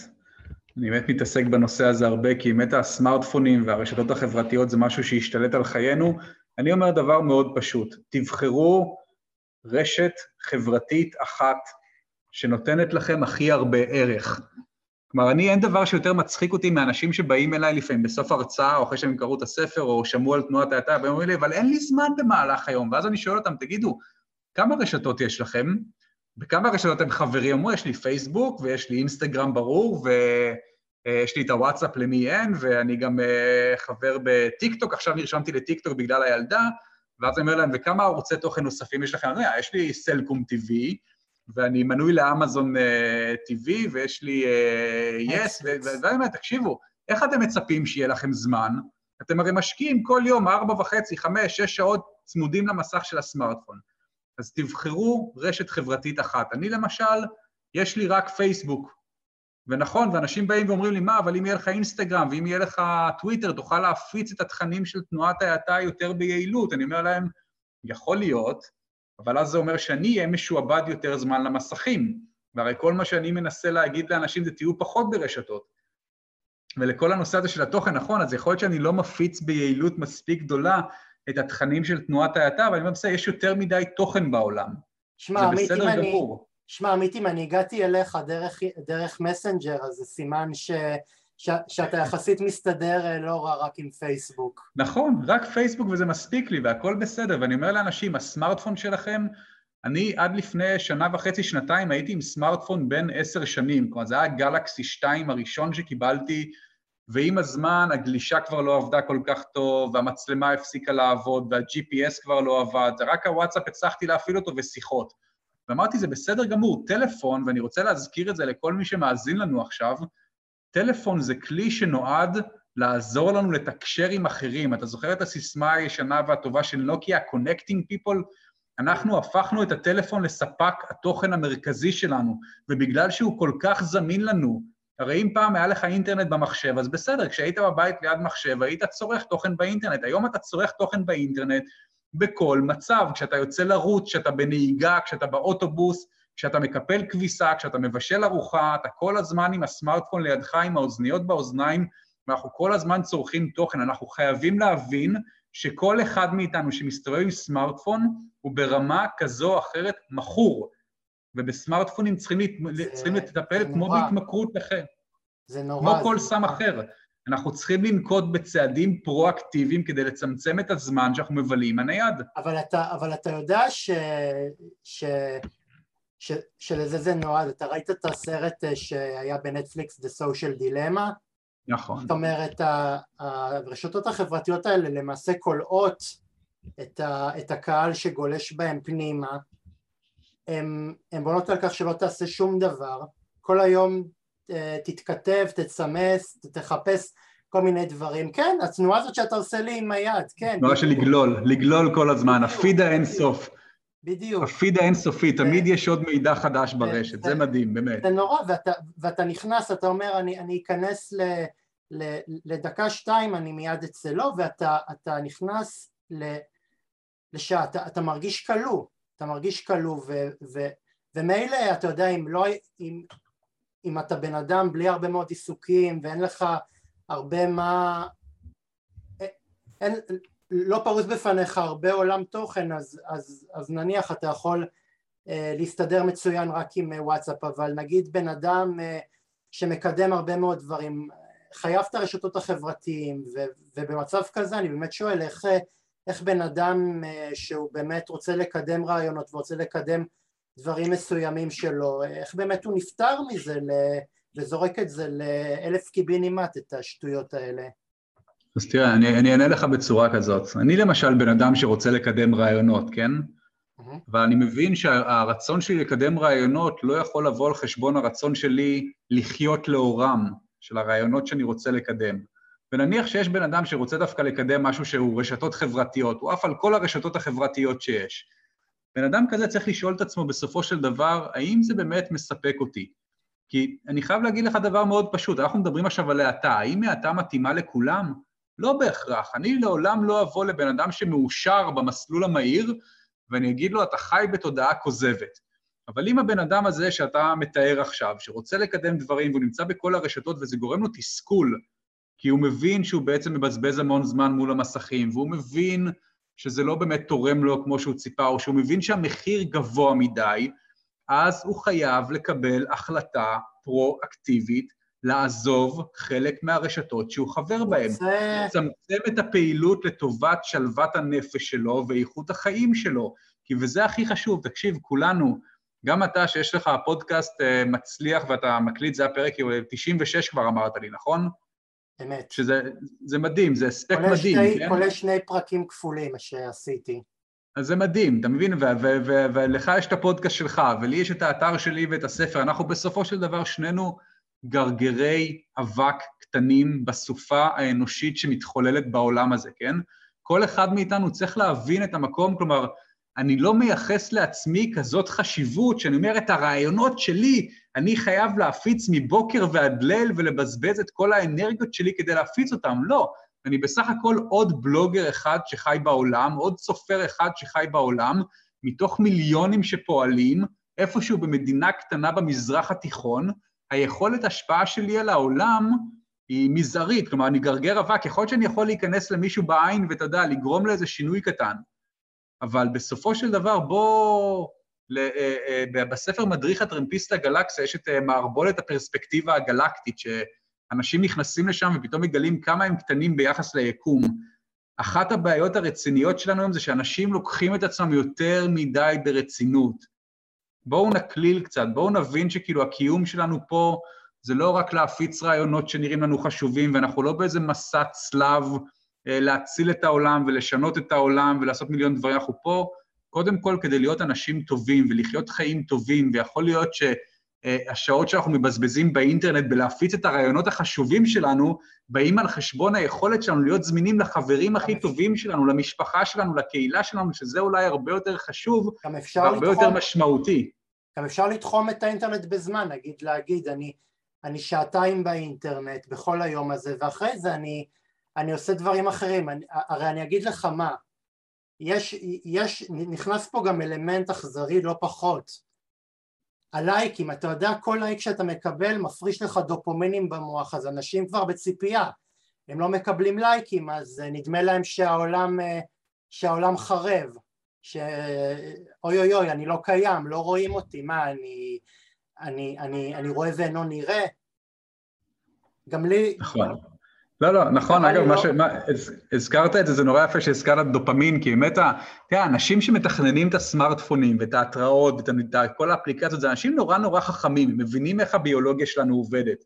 אני באמת מתעסק בנושא הזה הרבה, כי באמת הסמארטפונים והרשתות החברתיות זה משהו שהשתלט על חיינו. אני אומר דבר מאוד פשוט, תבחרו רשת חברתית אחת שנותנת לכם הכי הרבה ערך. כלומר, אני, אין דבר שיותר מצחיק אותי מאנשים שבאים אליי לפעמים בסוף הרצאה, או אחרי שהם קראו את הספר, או שמעו על תנועת האטה, והם אומרים לי, אבל אין לי זמן במהלך היום. ואז אני שואל אותם, תגידו, כמה רשתות יש לכם? בכמה רשתות הם חברים? אמרו, יש לי פייסבוק, ויש לי אינסטגרם ברור, ויש לי את הוואטסאפ למי אין, ואני גם אה, חבר בטיקטוק, עכשיו נרשמתי לטיקטוק בגלל הילדה, ואז אני אומר להם, וכמה ערוצי תוכן נוספים יש לכם? אני אומר, יש לי סלקום TV, ואני מנוי לאמזון TV, אה, ויש לי יס, ואני אומר, תקשיבו, איך אתם מצפים שיהיה לכם זמן? אתם הרי משקיעים כל יום ארבע וחצי, חמש, שש שעות צמודים למסך של הסמארטפון. אז תבחרו רשת חברתית אחת. אני למשל, יש לי רק פייסבוק. ונכון, ואנשים באים ואומרים לי, מה, אבל אם יהיה לך אינסטגרם ואם יהיה לך טוויטר, תוכל להפיץ את התכנים של תנועת ההאטה יותר ביעילות. אני אומר להם, יכול להיות, אבל אז זה אומר שאני אהיה משועבד יותר זמן למסכים. והרי כל מה שאני מנסה להגיד לאנשים זה תהיו פחות ברשתות. ולכל הנושא הזה של התוכן, נכון, אז יכול להיות שאני לא מפיץ ביעילות מספיק גדולה את התכנים של תנועת ההאטה, אבל אני אומר, בסדר, יש יותר מדי תוכן בעולם. שמע, עמית, אם אני... שמע, עמית, אם אני הגעתי אליך דרך, דרך מסנג'ר, אז זה סימן ש... ש, שאתה יחסית מסתדר אה, לא רע רק עם פייסבוק. נכון, רק פייסבוק וזה מספיק לי והכל בסדר, ואני אומר לאנשים, הסמארטפון שלכם, אני עד לפני שנה וחצי, שנתיים, הייתי עם סמארטפון בין עשר שנים, כלומר זה היה גלקסי 2 הראשון שקיבלתי, ועם הזמן הגלישה כבר לא עבדה כל כך טוב, והמצלמה הפסיקה לעבוד, וה-GPS כבר לא עבד, רק הוואטסאפ הצלחתי להפעיל אותו ושיחות. ואמרתי, זה בסדר גמור, טלפון, ואני רוצה להזכיר את זה לכל מי שמאזין לנו עכשיו, טלפון זה כלי שנועד לעזור לנו לתקשר עם אחרים. אתה זוכר את הסיסמה הישנה והטובה של נוקיה, Connecting People? אנחנו הפכנו את הטלפון לספק התוכן המרכזי שלנו, ובגלל שהוא כל כך זמין לנו, הרי אם פעם היה לך אינטרנט במחשב, אז בסדר, כשהיית בבית ליד מחשב, היית צורך תוכן באינטרנט. היום אתה צורך תוכן באינטרנט בכל מצב, כשאתה יוצא לרוץ, כשאתה בנהיגה, כשאתה באוטובוס, כשאתה מקפל כביסה, כשאתה מבשל ארוחה, אתה כל הזמן עם הסמארטפון לידך, עם האוזניות באוזניים, ואנחנו כל הזמן צורכים תוכן. אנחנו חייבים להבין שכל אחד מאיתנו שמסתובב עם סמארטפון הוא ברמה כזו או אחרת מכור, ובסמארטפונים צריכים, זה, צריכים לטפל כמו נורא. בהתמכרות אחר. זה נורא. כמו כל סם אחר. אנחנו צריכים לנקוט בצעדים פרואקטיביים כדי לצמצם את הזמן שאנחנו מבלים הנייד. אבל אתה, אבל אתה יודע ש... שלזה זה נועד. אתה ראית את הסרט אה, שהיה בנטפליקס, The Social Dilemma? נכון. זאת אומרת, הרשתות החברתיות האלה למעשה כולאות את, ה, את הקהל שגולש בהם פנימה, הן בונות על כך שלא תעשה שום דבר, כל היום אה, תתכתב, תסמס, תחפש כל מיני דברים, כן, התנועה הזאת שאתה עושה לי עם היד, כן. תנועה של לגלול, לגלול כל הזמן, הפיד האינסוף. בדיוק. הפיד האינסופי, תמיד יש עוד מידע חדש ברשת, זה מדהים, באמת. זה נורא, ואתה, ואתה נכנס, אתה אומר, אני, אני אכנס ל, ל, לדקה שתיים, אני מיד אצלו, ואתה נכנס ל, לשעה, אתה, אתה מרגיש כלוא, אתה מרגיש כלוא, ומילא, אתה יודע, אם לא, אם, אם אתה בן אדם בלי הרבה מאוד עיסוקים, ואין לך הרבה מה... אין, לא פרוס בפניך הרבה עולם תוכן אז, אז, אז נניח אתה יכול אה, להסתדר מצוין רק עם אה, וואטסאפ אבל נגיד בן אדם אה, שמקדם הרבה מאוד דברים חייב את הרשתות החברתיים ו, ובמצב כזה אני באמת שואל איך, אה, איך בן אדם אה, שהוא באמת רוצה לקדם רעיונות ורוצה לקדם דברים מסוימים שלו איך באמת הוא נפטר מזה ל, וזורק את זה לאלף קיבינימט את השטויות האלה אז תראה, אני, אני אענה לך בצורה כזאת. אני למשל בן אדם שרוצה לקדם רעיונות, כן? Mm-hmm. ואני מבין שהרצון שלי לקדם רעיונות לא יכול לבוא על חשבון הרצון שלי לחיות לאורם, של הרעיונות שאני רוצה לקדם. ונניח שיש בן אדם שרוצה דווקא לקדם משהו שהוא רשתות חברתיות, הוא עף על כל הרשתות החברתיות שיש. בן אדם כזה צריך לשאול את עצמו בסופו של דבר, האם זה באמת מספק אותי? כי אני חייב להגיד לך דבר מאוד פשוט, אנחנו מדברים עכשיו על האטה, האם האטה מתאימה לכולם? לא בהכרח. אני לעולם לא אבוא לבן אדם שמאושר במסלול המהיר, ואני אגיד לו, אתה חי בתודעה כוזבת. אבל אם הבן אדם הזה שאתה מתאר עכשיו, שרוצה לקדם דברים והוא נמצא בכל הרשתות וזה גורם לו תסכול, כי הוא מבין שהוא בעצם מבזבז המון זמן מול המסכים, והוא מבין שזה לא באמת תורם לו כמו שהוא ציפה, או שהוא מבין שהמחיר גבוה מדי, אז הוא חייב לקבל החלטה פרו-אקטיבית לעזוב חלק מהרשתות שהוא חבר בהן. זה... לצמצם את הפעילות לטובת שלוות הנפש שלו ואיכות החיים שלו. כי וזה הכי חשוב, תקשיב, כולנו, גם אתה שיש לך פודקאסט אה, מצליח ואתה מקליט, זה הפרק 96 כבר אמרת לי, נכון? אמת. שזה מדהים, זה הספק מדהים, שני, כן? כולל שני פרקים כפולים שעשיתי. אז זה מדהים, אתה מבין? ולך יש את הפודקאסט שלך, ולי יש את האתר שלי ואת הספר. אנחנו בסופו של דבר שנינו גרגרי אבק קטנים בסופה האנושית שמתחוללת בעולם הזה, כן? כל אחד מאיתנו צריך להבין את המקום, כלומר, אני לא מייחס לעצמי כזאת חשיבות, שאני אומר, את הרעיונות שלי אני חייב להפיץ מבוקר ועד ליל ולבזבז את כל האנרגיות שלי כדי להפיץ אותם. לא, אני בסך הכל עוד בלוגר אחד שחי בעולם, עוד סופר אחד שחי בעולם, מתוך מיליונים שפועלים, איפשהו במדינה קטנה במזרח התיכון, היכולת השפעה שלי על העולם היא מזערית, כלומר, אני גרגר אבק, יכול להיות שאני יכול להיכנס למישהו בעין ואתה יודע, לגרום לאיזה שינוי קטן, אבל בסופו של דבר, בוא... אה, אה, בספר מדריך הטרמפיסט לגלקסיה יש את אה, מערבולת הפרספקטיבה הגלקטית, שאנשים נכנסים לשם ופתאום מגלים כמה הם קטנים ביחס ליקום. אחת הבעיות הרציניות שלנו היום זה שאנשים לוקחים את עצמם יותר מדי ברצינות. בואו נקליל קצת, בואו נבין שכאילו הקיום שלנו פה זה לא רק להפיץ רעיונות שנראים לנו חשובים, ואנחנו לא באיזה מסע צלב אה, להציל את העולם ולשנות את העולם ולעשות מיליון דברים, אנחנו פה קודם כל כדי להיות אנשים טובים ולחיות חיים טובים, ויכול להיות שהשעות שאנחנו מבזבזים באינטרנט בלהפיץ את הרעיונות החשובים שלנו, באים על חשבון היכולת שלנו להיות זמינים לחברים הכי טובים שלנו, למשפחה שלנו, לקהילה שלנו, שזה אולי הרבה יותר חשוב והרבה יותר משמעותי. גם אפשר לתחום את האינטרנט בזמן, נגיד להגיד אני, אני שעתיים באינטרנט בכל היום הזה ואחרי זה אני, אני עושה דברים אחרים, אני, הרי אני אגיד לך מה, יש, יש, נכנס פה גם אלמנט אכזרי לא פחות, הלייקים, אתה יודע כל לייק שאתה מקבל מפריש לך דופומינים במוח אז אנשים כבר בציפייה, הם לא מקבלים לייקים אז נדמה להם שהעולם, שהעולם חרב שאוי אוי אוי אני לא קיים, לא רואים אותי, מה אני, אני, אני, אני רואה ואינו נראה? גם לי... נכון. לא, לא, נכון, אגב, לא... מה ש... מה, הזכרת את זה, זה נורא יפה שהזכרת דופמין, כי באמת, תראה, אנשים שמתכננים את הסמארטפונים ואת ההתראות ואת כל האפליקציות, זה אנשים נורא נורא חכמים, הם מבינים איך הביולוגיה שלנו עובדת.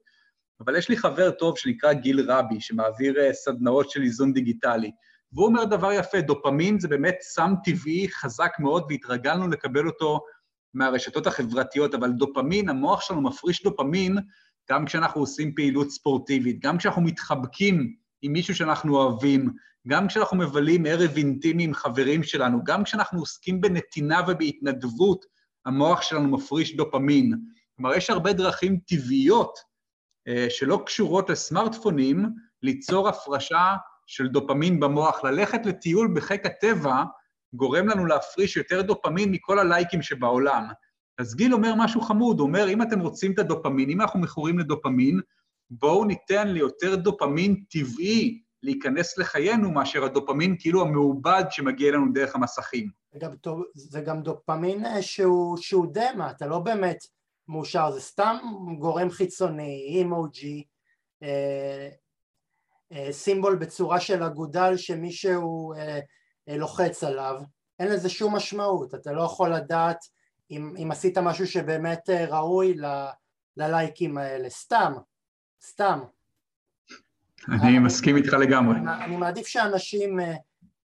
אבל יש לי חבר טוב שנקרא גיל רבי, שמעביר אה, סדנאות של איזון דיגיטלי, והוא אומר דבר יפה, דופמין זה באמת סם טבעי חזק מאוד, והתרגלנו לקבל אותו מהרשתות החברתיות, אבל דופמין, המוח שלנו מפריש דופמין גם כשאנחנו עושים פעילות ספורטיבית, גם כשאנחנו מתחבקים עם מישהו שאנחנו אוהבים, גם כשאנחנו מבלים ערב אינטימי עם חברים שלנו, גם כשאנחנו עוסקים בנתינה ובהתנדבות, המוח שלנו מפריש דופמין. כלומר, יש הרבה דרכים טבעיות אה, שלא קשורות לסמארטפונים, ליצור הפרשה של דופמין במוח. ללכת לטיול בחיק הטבע גורם לנו להפריש יותר דופמין מכל הלייקים שבעולם. אז גיל אומר משהו חמוד, הוא אומר, אם אתם רוצים את הדופמין, אם אנחנו מכורים לדופמין, בואו ניתן ליותר דופמין טבעי להיכנס לחיינו מאשר הדופמין כאילו המעובד שמגיע אלינו דרך המסכים. זה גם, זה גם דופמין אה, שהוא, שהוא דמה, אתה לא באמת מאושר, זה סתם גורם חיצוני, אימוג'י, אה, סימבול בצורה של אגודל שמישהו אה, אה, לוחץ עליו, אין לזה שום משמעות, אתה לא יכול לדעת אם, אם עשית משהו שבאמת אה, ראוי ל, ללייקים האלה, סתם, סתם. אני מסכים איתך לגמרי. אני, אני מעדיף שאנשים אה,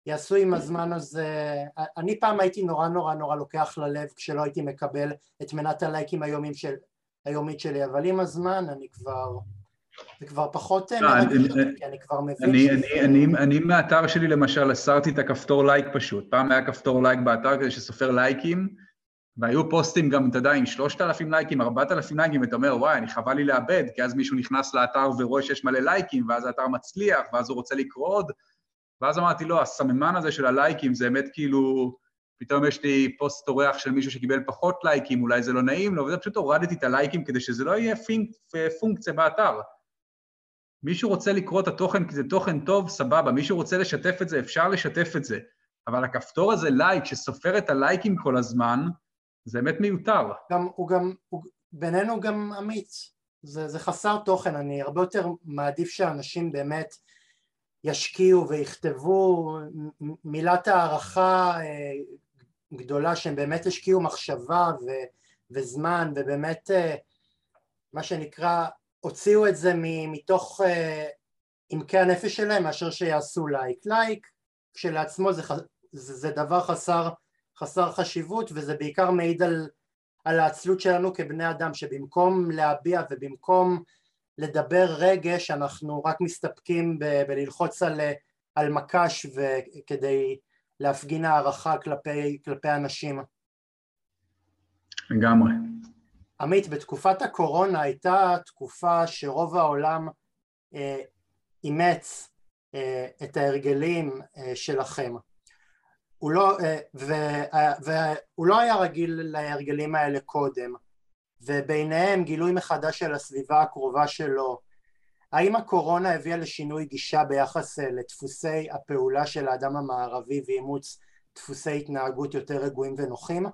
יעשו עם הזמן הזה, אני פעם הייתי נורא נורא נורא לוקח ללב כשלא הייתי מקבל את מנת הלייקים היומית, של, היומית שלי, אבל עם הזמן אני כבר, זה כבר פחות אה, לא, מרגש כי אני כבר מבין אני, שזה... אני, אני, אני מהאתר שלי למשל הסרתי את הכפתור לייק פשוט, פעם היה כפתור לייק באתר כזה שסופר לייקים, והיו פוסטים גם, אתה יודע, עם 3,000 לייקים, 4,000 לייקים, ואתה אומר, וואי, אני חבל לי לאבד, כי אז מישהו נכנס לאתר ורואה שיש מלא לייקים, ואז האתר מצליח, ואז הוא רוצה לקרוא עוד, ואז אמרתי, לא, הסממן הזה של הלייקים זה באמת כאילו, פתאום יש לי פוסט אורח של מישהו שקיבל פחות לייקים, אולי זה לא נעים לו, וזה פשוט הורדתי את הלייקים כדי שזה לא יהיה פונקציה באתר. מישהו רוצה לקרוא את התוכן כי זה תוכן טוב, סבבה, מישהו רוצה לשתף את זה, אפשר לשתף את זה. אבל הכפתור הזה, לייק, שסופר את הלייקים כל הזמן, זה באמת מיותר. גם, הוא גם, הוא, בינינו גם אמיץ. זה, זה חסר תוכן, אני הרבה יותר מעדיף שאנשים באמת ישקיעו ויכתבו מילת הערכה אה, גדולה שהם באמת השקיעו מחשבה ו, וזמן ובאמת אה, מה שנקרא הוציאו את זה מתוך אה, עמקי הנפש שלהם מאשר שיעשו לייק. לייק כשלעצמו זה, זה, זה דבר חסר, חסר חשיבות וזה בעיקר מעיד על, על העצלות שלנו כבני אדם שבמקום להביע ובמקום לדבר רגש אנחנו רק מסתפקים ב, בללחוץ על, על מקש כדי להפגין הערכה כלפי, כלפי אנשים. לגמרי. עמית, בתקופת הקורונה הייתה תקופה שרוב העולם אה, אימץ אה, את ההרגלים אה, שלכם. הוא לא, אה, ו, אה, והוא לא היה רגיל להרגלים האלה קודם, וביניהם גילוי מחדש של הסביבה הקרובה שלו. האם הקורונה הביאה לשינוי גישה ביחס אה, לדפוסי הפעולה של האדם המערבי ואימוץ דפוסי התנהגות יותר רגועים ונוחים?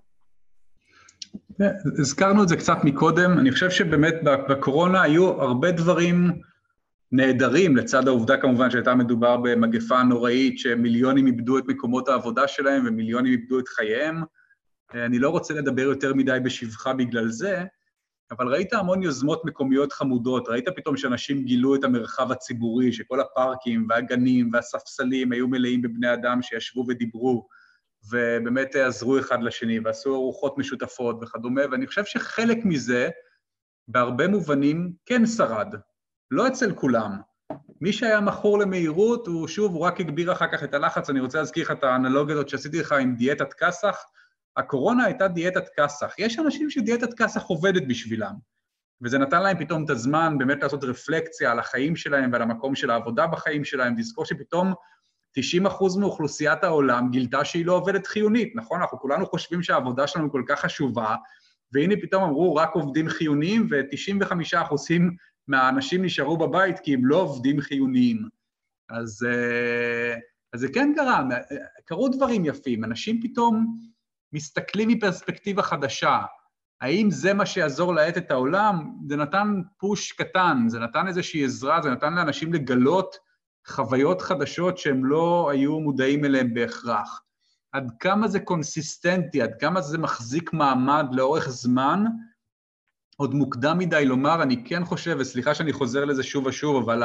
הזכרנו את זה קצת מקודם, אני חושב שבאמת בקורונה היו הרבה דברים נהדרים, לצד העובדה כמובן שהייתה מדובר במגפה נוראית שמיליונים איבדו את מקומות העבודה שלהם ומיליונים איבדו את חייהם. אני לא רוצה לדבר יותר מדי בשבחה בגלל זה, אבל ראית המון יוזמות מקומיות חמודות, ראית פתאום שאנשים גילו את המרחב הציבורי, שכל הפארקים והגנים והספסלים היו מלאים בבני אדם שישבו ודיברו. ובאמת עזרו אחד לשני ועשו ארוחות משותפות וכדומה, ואני חושב שחלק מזה, בהרבה מובנים, כן שרד. לא אצל כולם. מי שהיה מכור למהירות, הוא שוב, הוא רק הגביר אחר כך את הלחץ. אני רוצה להזכיר לך את האנלוגיה הזאת שעשיתי לך עם דיאטת כסח. הקורונה הייתה דיאטת כסח. יש אנשים שדיאטת כסח עובדת בשבילם, וזה נתן להם פתאום את הזמן באמת לעשות רפלקציה על החיים שלהם ועל המקום של העבודה בחיים שלהם, לזכור שפתאום 90% מאוכלוסיית העולם גילתה שהיא לא עובדת חיונית, נכון? אנחנו כולנו חושבים שהעבודה שלנו כל כך חשובה, והנה פתאום אמרו רק עובדים חיוניים, ו-95% מהאנשים נשארו בבית כי הם לא עובדים חיוניים. אז, אה, אז זה כן קרה, קרו דברים יפים, אנשים פתאום מסתכלים מפרספקטיבה חדשה. האם זה מה שיעזור להאט את העולם? זה נתן פוש קטן, זה נתן איזושהי עזרה, זה נתן לאנשים לגלות חוויות חדשות שהם לא היו מודעים אליהן בהכרח. עד כמה זה קונסיסטנטי, עד כמה זה מחזיק מעמד לאורך זמן, עוד מוקדם מדי לומר, אני כן חושב, וסליחה שאני חוזר לזה שוב ושוב, אבל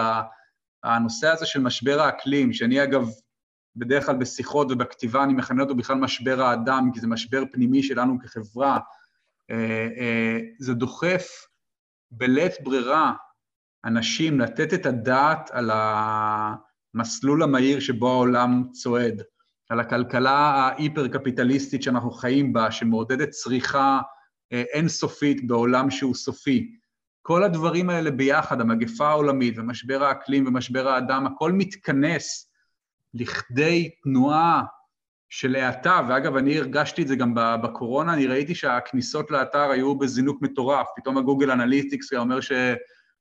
הנושא הזה של משבר האקלים, שאני אגב, בדרך כלל בשיחות ובכתיבה אני מכנה אותו בכלל משבר האדם, כי זה משבר פנימי שלנו כחברה, אה, אה, זה דוחף בלית ברירה אנשים לתת את הדעת על המסלול המהיר שבו העולם צועד, על הכלכלה ההיפר-קפיטליסטית שאנחנו חיים בה, שמעודדת צריכה אה, אינסופית בעולם שהוא סופי. כל הדברים האלה ביחד, המגפה העולמית ומשבר האקלים ומשבר האדם, הכל מתכנס לכדי תנועה של האטה, ואגב, אני הרגשתי את זה גם בקורונה, אני ראיתי שהכניסות לאתר היו בזינוק מטורף, פתאום הגוגל אנליטיקס אומר ש...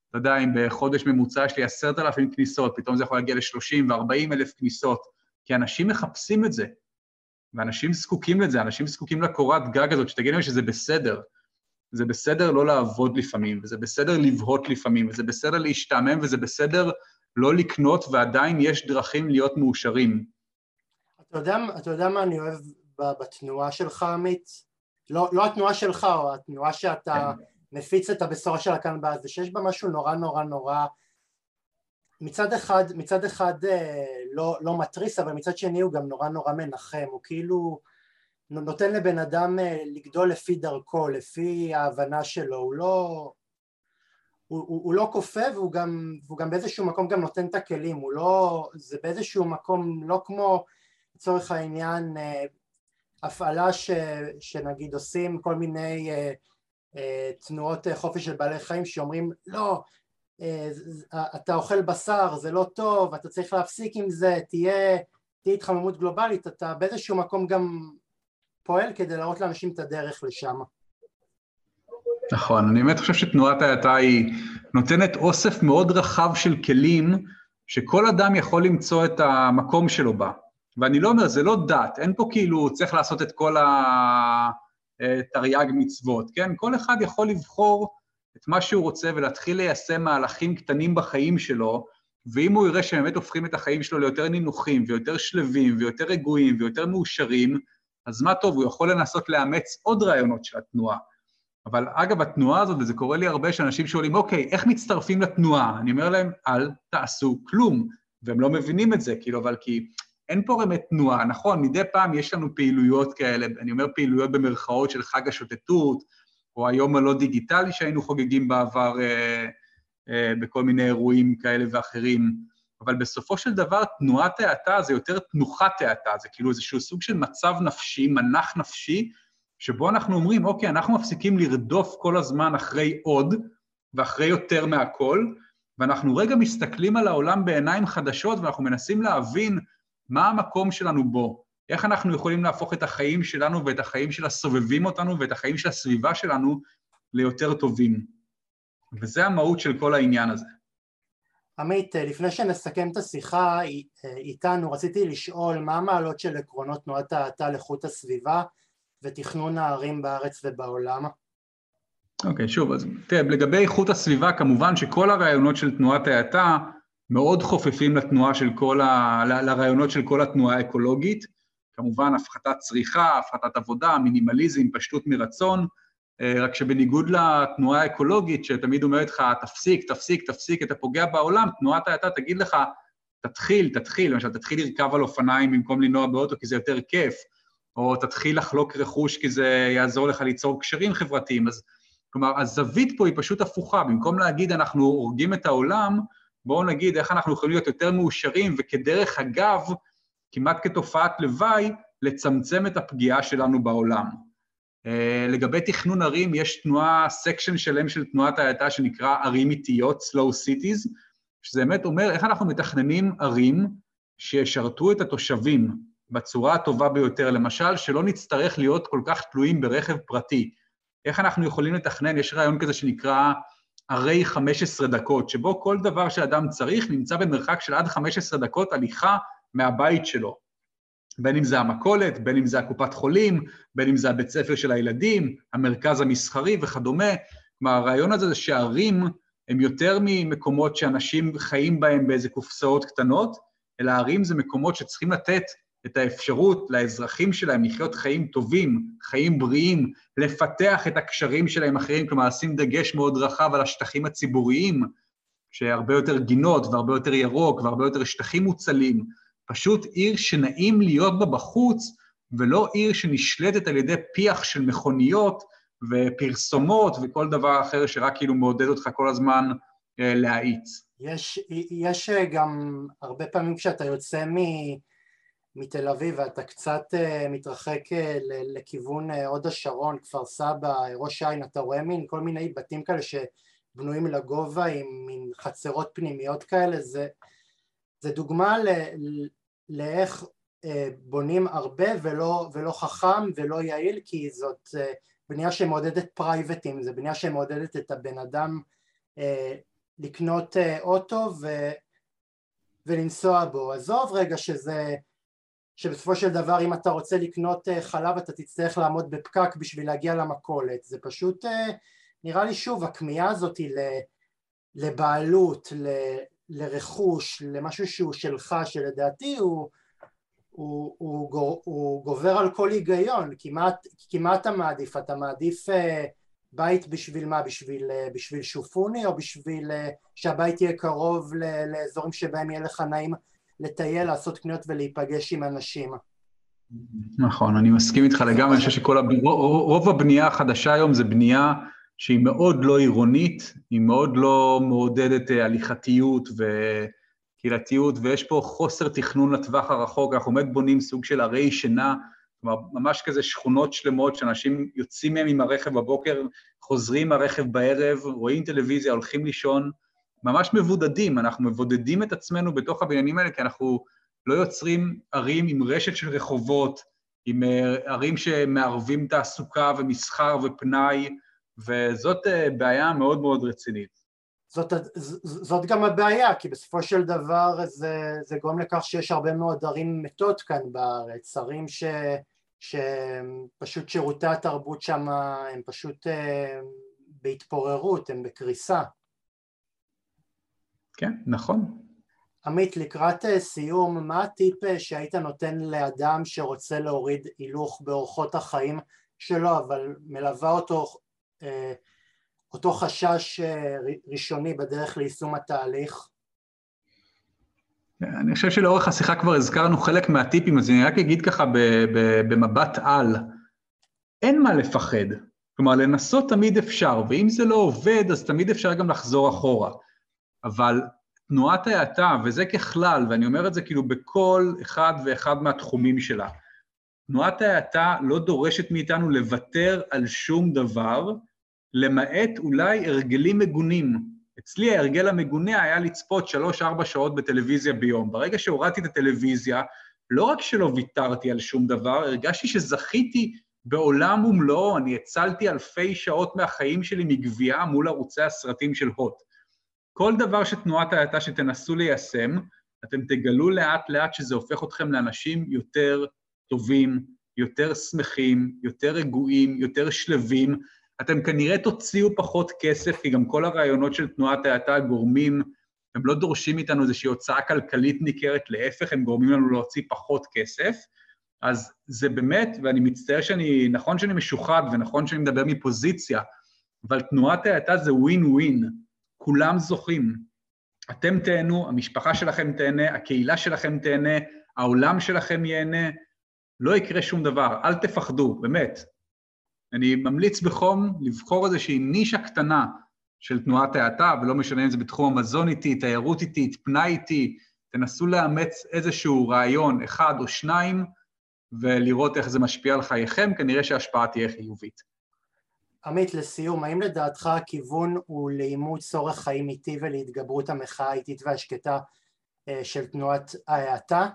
אתה יודע, אם בחודש ממוצע יש לי עשרת אלפים כניסות, פתאום זה יכול להגיע ל-30 ו-40 אלף כניסות, כי אנשים מחפשים את זה, ואנשים זקוקים לזה, אנשים זקוקים לקורת גג הזאת, שתגיד להם שזה בסדר. זה בסדר לא לעבוד לפעמים, וזה בסדר לבהות לפעמים, וזה בסדר להשתעמם, וזה בסדר לא לקנות, ועדיין יש דרכים להיות מאושרים. אתה יודע, אתה יודע מה אני אוהב בתנועה שלך, עמית? לא, לא התנועה שלך, או התנועה שאתה כן. מפיץ את הבשורה שלה כאן באז, זה שיש בה משהו נורא נורא נורא. מצד אחד, מצד אחד אה, לא, לא מתריס, אבל מצד שני הוא גם נורא נורא מנחם, הוא כאילו נותן לבן אדם אה, לגדול לפי דרכו, לפי ההבנה שלו, הוא לא, הוא, הוא, הוא לא כופה והוא גם, והוא גם באיזשהו מקום גם נותן את הכלים, הוא לא, זה באיזשהו מקום לא כמו לצורך העניין אה, הפעלה ש, שנגיד עושים כל מיני תנועות חופש של בעלי חיים שאומרים לא אה, אתה אוכל בשר, זה לא טוב, אתה צריך להפסיק עם זה, תהיה, תהיה התחממות גלובלית, אתה באיזשהו מקום גם פועל כדי להראות לאנשים את הדרך לשם. נכון, אני באמת חושב שתנועת ההאטה היא נותנת אוסף מאוד רחב של כלים שכל אדם יכול למצוא את המקום שלו בה. ואני לא אומר, זה לא דת, אין פה כאילו צריך לעשות את כל התרי"ג מצוות, כן? כל אחד יכול לבחור את מה שהוא רוצה ולהתחיל ליישם מהלכים קטנים בחיים שלו, ואם הוא יראה שבאמת הופכים את החיים שלו ליותר נינוחים ויותר שלווים ויותר רגועים ויותר מאושרים, אז מה טוב, הוא יכול לנסות לאמץ עוד רעיונות של התנועה. אבל אגב, התנועה הזאת, וזה קורה לי הרבה, שאנשים שואלים, אוקיי, איך מצטרפים לתנועה? אני אומר להם, אל תעשו כלום. והם לא מבינים את זה, כאילו, אבל כי אין פה באמת תנועה, נכון, מדי פעם יש לנו פעילויות כאלה, אני אומר פעילויות במרכאות של חג השוטטות, או היום הלא דיגיטלי שהיינו חוגגים בעבר אה, אה, בכל מיני אירועים כאלה ואחרים, אבל בסופו של דבר תנועת האטה זה יותר תנוחת האטה, זה כאילו איזשהו סוג של מצב נפשי, מנח נפשי, שבו אנחנו אומרים, אוקיי, אנחנו מפסיקים לרדוף כל הזמן אחרי עוד ואחרי יותר מהכל, ואנחנו רגע מסתכלים על העולם בעיניים חדשות ואנחנו מנסים להבין מה המקום שלנו בו. איך אנחנו יכולים להפוך את החיים שלנו ואת החיים של הסובבים אותנו ואת החיים של הסביבה שלנו ליותר טובים. וזה המהות של כל העניין הזה. עמית, לפני שנסכם את השיחה איתנו, רציתי לשאול מה המעלות של עקרונות תנועת האטה לאיכות הסביבה ותכנון הערים בארץ ובעולם? אוקיי, okay, שוב, אז תראה, לגבי איכות הסביבה, כמובן שכל הרעיונות של תנועת האטה מאוד חופפים לתנועה של כל ה... לרעיונות של כל התנועה האקולוגית. כמובן הפחתת צריכה, הפחתת עבודה, מינימליזם, פשטות מרצון, אה, רק שבניגוד לתנועה האקולוגית שתמיד אומרת לך, תפסיק, תפסיק, תפסיק, אתה פוגע בעולם, תנועת האטה תגיד לך, תתחיל, תתחיל, למשל, תתחיל לרכב על אופניים במקום לנוע באוטו כי זה יותר כיף, או תתחיל לחלוק רכוש כי זה יעזור לך ליצור קשרים חברתיים. אז כלומר, הזווית פה היא פשוט הפוכה, במקום להגיד אנחנו הורגים את העולם, בואו נגיד איך אנחנו יכולים להיות יותר מאושרים, וכדרך אגב, כמעט כתופעת לוואי, לצמצם את הפגיעה שלנו בעולם. Uh, לגבי תכנון ערים, יש תנועה, סקשן שלם של תנועת ההאטה שנקרא ערים איטיות, slow cities, שזה באמת אומר איך אנחנו מתכננים ערים שישרתו את התושבים בצורה הטובה ביותר. למשל, שלא נצטרך להיות כל כך תלויים ברכב פרטי. איך אנחנו יכולים לתכנן, יש רעיון כזה שנקרא ערי 15 דקות, שבו כל דבר שאדם צריך נמצא במרחק של עד 15 דקות הליכה מהבית שלו. בין אם זה המכולת, בין אם זה הקופת חולים, בין אם זה הבית ספר של הילדים, המרכז המסחרי וכדומה. כלומר, הרעיון הזה זה שערים הם יותר ממקומות שאנשים חיים בהם באיזה קופסאות קטנות, אלא ערים זה מקומות שצריכים לתת את האפשרות לאזרחים שלהם לחיות חיים טובים, חיים בריאים, לפתח את הקשרים שלהם אחרים, כלומר, לשים דגש מאוד רחב על השטחים הציבוריים, שהרבה יותר גינות והרבה יותר ירוק והרבה יותר שטחים מוצלים, פשוט עיר שנעים להיות בה בחוץ, ולא עיר שנשלטת על ידי פיח של מכוניות ופרסומות וכל דבר אחר שרק כאילו מעודד אותך כל הזמן אה, להאיץ. יש, יש גם הרבה פעמים כשאתה יוצא מ... מתל אביב ואתה קצת uh, מתרחק uh, לכיוון uh, הוד השרון, כפר סבא, ראש העין, אתה רואה מין כל מיני בתים כאלה שבנויים לגובה עם מין חצרות פנימיות כאלה, זה, זה דוגמה ל, לאיך בונים הרבה ולא, ולא חכם ולא יעיל כי זאת בנייה שמעודדת פרייבטים, זה בנייה שמעודדת את הבן אדם לקנות אוטו ו, ולנסוע בו, עזוב רגע שזה שבסופו של דבר אם אתה רוצה לקנות אה, חלב אתה תצטרך לעמוד בפקק בשביל להגיע למכולת זה פשוט אה, נראה לי שוב הכמיהה הזאת לבעלות, ל, לרכוש, למשהו שהוא שלך שלדעתי הוא, הוא, הוא, הוא גובר על כל היגיון כי מה, כי מה אתה מעדיף? אתה מעדיף אה, בית בשביל מה? בשביל, בשביל שופוני או בשביל שהבית יהיה קרוב לאזורים שבהם יהיה לך נעים לטייל, לעשות קניות ולהיפגש עם אנשים. נכון, אני מסכים איתך לגמרי, אני חושב שכל הב... רוב הבנייה החדשה היום זה בנייה שהיא מאוד לא עירונית, היא מאוד לא מעודדת אה, הליכתיות וקהילתיות, ויש פה חוסר תכנון לטווח הרחוק, אנחנו באמת בונים סוג של ערי שינה, כלומר, ממש כזה שכונות שלמות שאנשים יוצאים מהם עם הרכב בבוקר, חוזרים עם הרכב בערב, רואים טלוויזיה, הולכים לישון, ממש מבודדים, אנחנו מבודדים את עצמנו בתוך הבניינים האלה, כי אנחנו לא יוצרים ערים עם רשת של רחובות, עם אה, ערים שמערבים תעסוקה ומסחר ופנאי, וזאת אה, בעיה מאוד מאוד רצינית. זאת, זאת גם הבעיה, כי בסופו של דבר זה, זה גורם לכך שיש הרבה מאוד ערים מתות כאן בארץ, ערים ש, שפשוט שירותי התרבות שם הם פשוט אה, בהתפוררות, הם בקריסה. כן, נכון. עמית, לקראת אה, סיום, מה הטיפ אה, שהיית נותן לאדם שרוצה להוריד הילוך באורחות החיים שלו, אבל מלווה אותו אה, אותו חשש ראשוני בדרך ליישום התהליך? אני חושב שלאורך השיחה כבר הזכרנו חלק מהטיפים, אז אני רק אגיד ככה במבט על, אין מה לפחד. כלומר, לנסות תמיד אפשר, ואם זה לא עובד, אז תמיד אפשר גם לחזור אחורה. אבל תנועת ההאטה, וזה ככלל, ואני אומר את זה כאילו בכל אחד ואחד מהתחומים שלה, תנועת ההאטה לא דורשת מאיתנו לוותר על שום דבר, למעט אולי הרגלים מגונים. אצלי ההרגל המגונה היה לצפות שלוש-ארבע שעות בטלוויזיה ביום. ברגע שהורדתי את הטלוויזיה, לא רק שלא ויתרתי על שום דבר, הרגשתי שזכיתי בעולם ומלואו, אני הצלתי אלפי שעות מהחיים שלי מגבייה מול ערוצי הסרטים של הוט. כל דבר שתנועת ההאטה שתנסו ליישם, אתם תגלו לאט לאט שזה הופך אתכם לאנשים יותר טובים, יותר שמחים, יותר רגועים, יותר שלווים. אתם כנראה תוציאו פחות כסף, כי גם כל הרעיונות של תנועת ההאטה גורמים, הם לא דורשים מאיתנו איזושהי הוצאה כלכלית ניכרת, להפך, הם גורמים לנו להוציא פחות כסף. אז זה באמת, ואני מצטער שאני, נכון שאני משוחד ונכון שאני מדבר מפוזיציה, אבל תנועת ההאטה זה ווין ווין. כולם זוכים. אתם תהנו, המשפחה שלכם תהנה, הקהילה שלכם תהנה, העולם שלכם ייהנה, לא יקרה שום דבר, אל תפחדו, באמת. אני ממליץ בחום לבחור איזושהי נישה קטנה של תנועת האטה, ולא משנה אם זה בתחום המזון איתי, תיירות איתי, פנאי איתי, תנסו לאמץ איזשהו רעיון, אחד או שניים, ולראות איך זה משפיע על חייכם, כנראה שההשפעה תהיה חיובית. עמית, לסיום, האם לדעתך הכיוון הוא לאימוץ אורח חיים איטי ולהתגברות המחאה האיטית והשקטה אה, של תנועת ההאטה?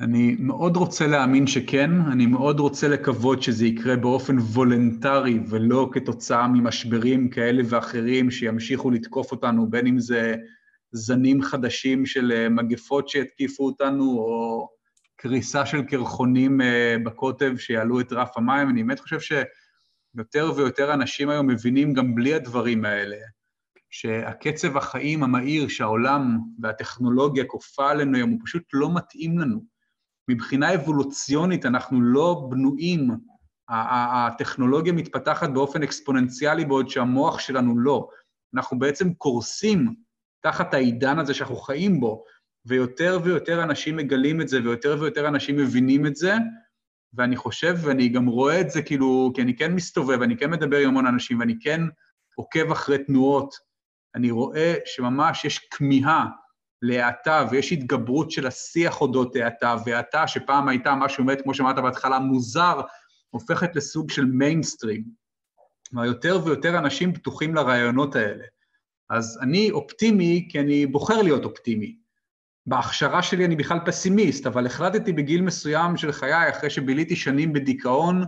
אני מאוד רוצה להאמין שכן, אני מאוד רוצה לקוות שזה יקרה באופן וולנטרי ולא כתוצאה ממשברים כאלה ואחרים שימשיכו לתקוף אותנו, בין אם זה זנים חדשים של מגפות שיתקיפו אותנו, או קריסה של קרחונים בקוטב שיעלו את רף המים. אני באמת חושב שיותר ויותר אנשים היום מבינים גם בלי הדברים האלה, שהקצב החיים המהיר שהעולם והטכנולוגיה כופה עלינו היום הוא פשוט לא מתאים לנו. מבחינה אבולוציונית אנחנו לא בנויים, הטכנולוגיה מתפתחת באופן אקספוננציאלי בעוד שהמוח שלנו לא. אנחנו בעצם קורסים תחת העידן הזה שאנחנו חיים בו, ויותר ויותר אנשים מגלים את זה, ויותר ויותר אנשים מבינים את זה, ואני חושב, ואני גם רואה את זה כאילו, כי אני כן מסתובב, אני כן מדבר עם המון אנשים, ואני כן עוקב אחרי תנועות, אני רואה שממש יש כמיהה להאטה, ויש התגברות של השיח אודות האטה, והאטה שפעם הייתה משהו באמת, כמו שאמרת בהתחלה, מוזר, הופכת לסוג של מיינסטרים. כלומר, יותר ויותר אנשים פתוחים לרעיונות האלה. אז אני אופטימי כי אני בוחר להיות אופטימי. בהכשרה שלי אני בכלל פסימיסט, אבל החלטתי בגיל מסוים של חיי, אחרי שביליתי שנים בדיכאון,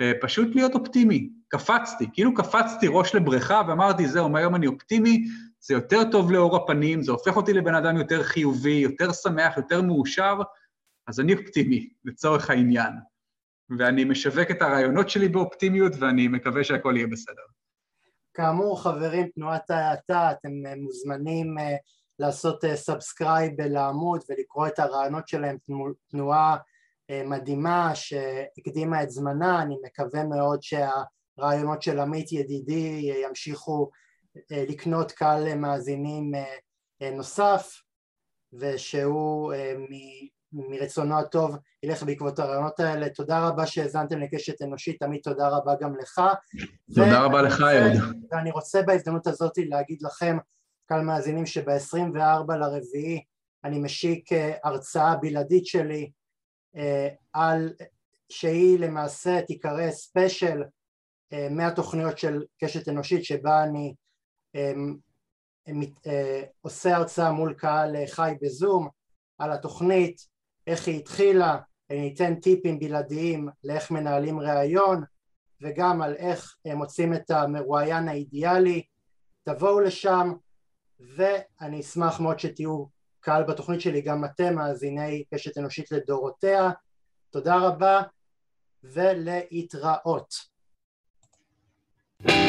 אה, פשוט להיות אופטימי. קפצתי, כאילו קפצתי ראש לבריכה ואמרתי, זהו, מהיום אני אופטימי, זה יותר טוב לאור הפנים, זה הופך אותי לבן אדם יותר חיובי, יותר שמח, יותר מאושר, אז אני אופטימי, לצורך העניין. ואני משווק את הרעיונות שלי באופטימיות, ואני מקווה שהכל יהיה בסדר. כאמור, חברים, תנועת ההאטה, אתם מוזמנים אה, לעשות subscribe אה, לעמוד ולקרוא את הרעיונות שלהם, תנועה אה, מדהימה שהקדימה את זמנה, אני מקווה מאוד שהרעיונות של עמית ידידי ימשיכו לקנות קהל מאזינים נוסף ושהוא מרצונו הטוב ילך בעקבות הרעיונות האלה. תודה רבה שהאזנתם לקשת אנושית, תמיד תודה רבה גם לך. תודה רבה לך, אהוד. ואני רוצה בהזדמנות הזאת להגיד לכם, קהל מאזינים, שב-24 לרביעי אני משיק אה, הרצאה בלעדית שלי אה, על, שהיא למעשה תיקרא ספיישל אה, מהתוכניות של קשת אנושית שבה אני עושה הרצאה מול קהל חי בזום על התוכנית איך היא התחילה, אני אתן טיפים בלעדיים לאיך מנהלים ראיון וגם על איך מוצאים את המרואיין האידיאלי, תבואו לשם ואני אשמח מאוד שתהיו קהל בתוכנית שלי, גם אתם מאזיני קשת אנושית לדורותיה, תודה רבה ולהתראות. thank you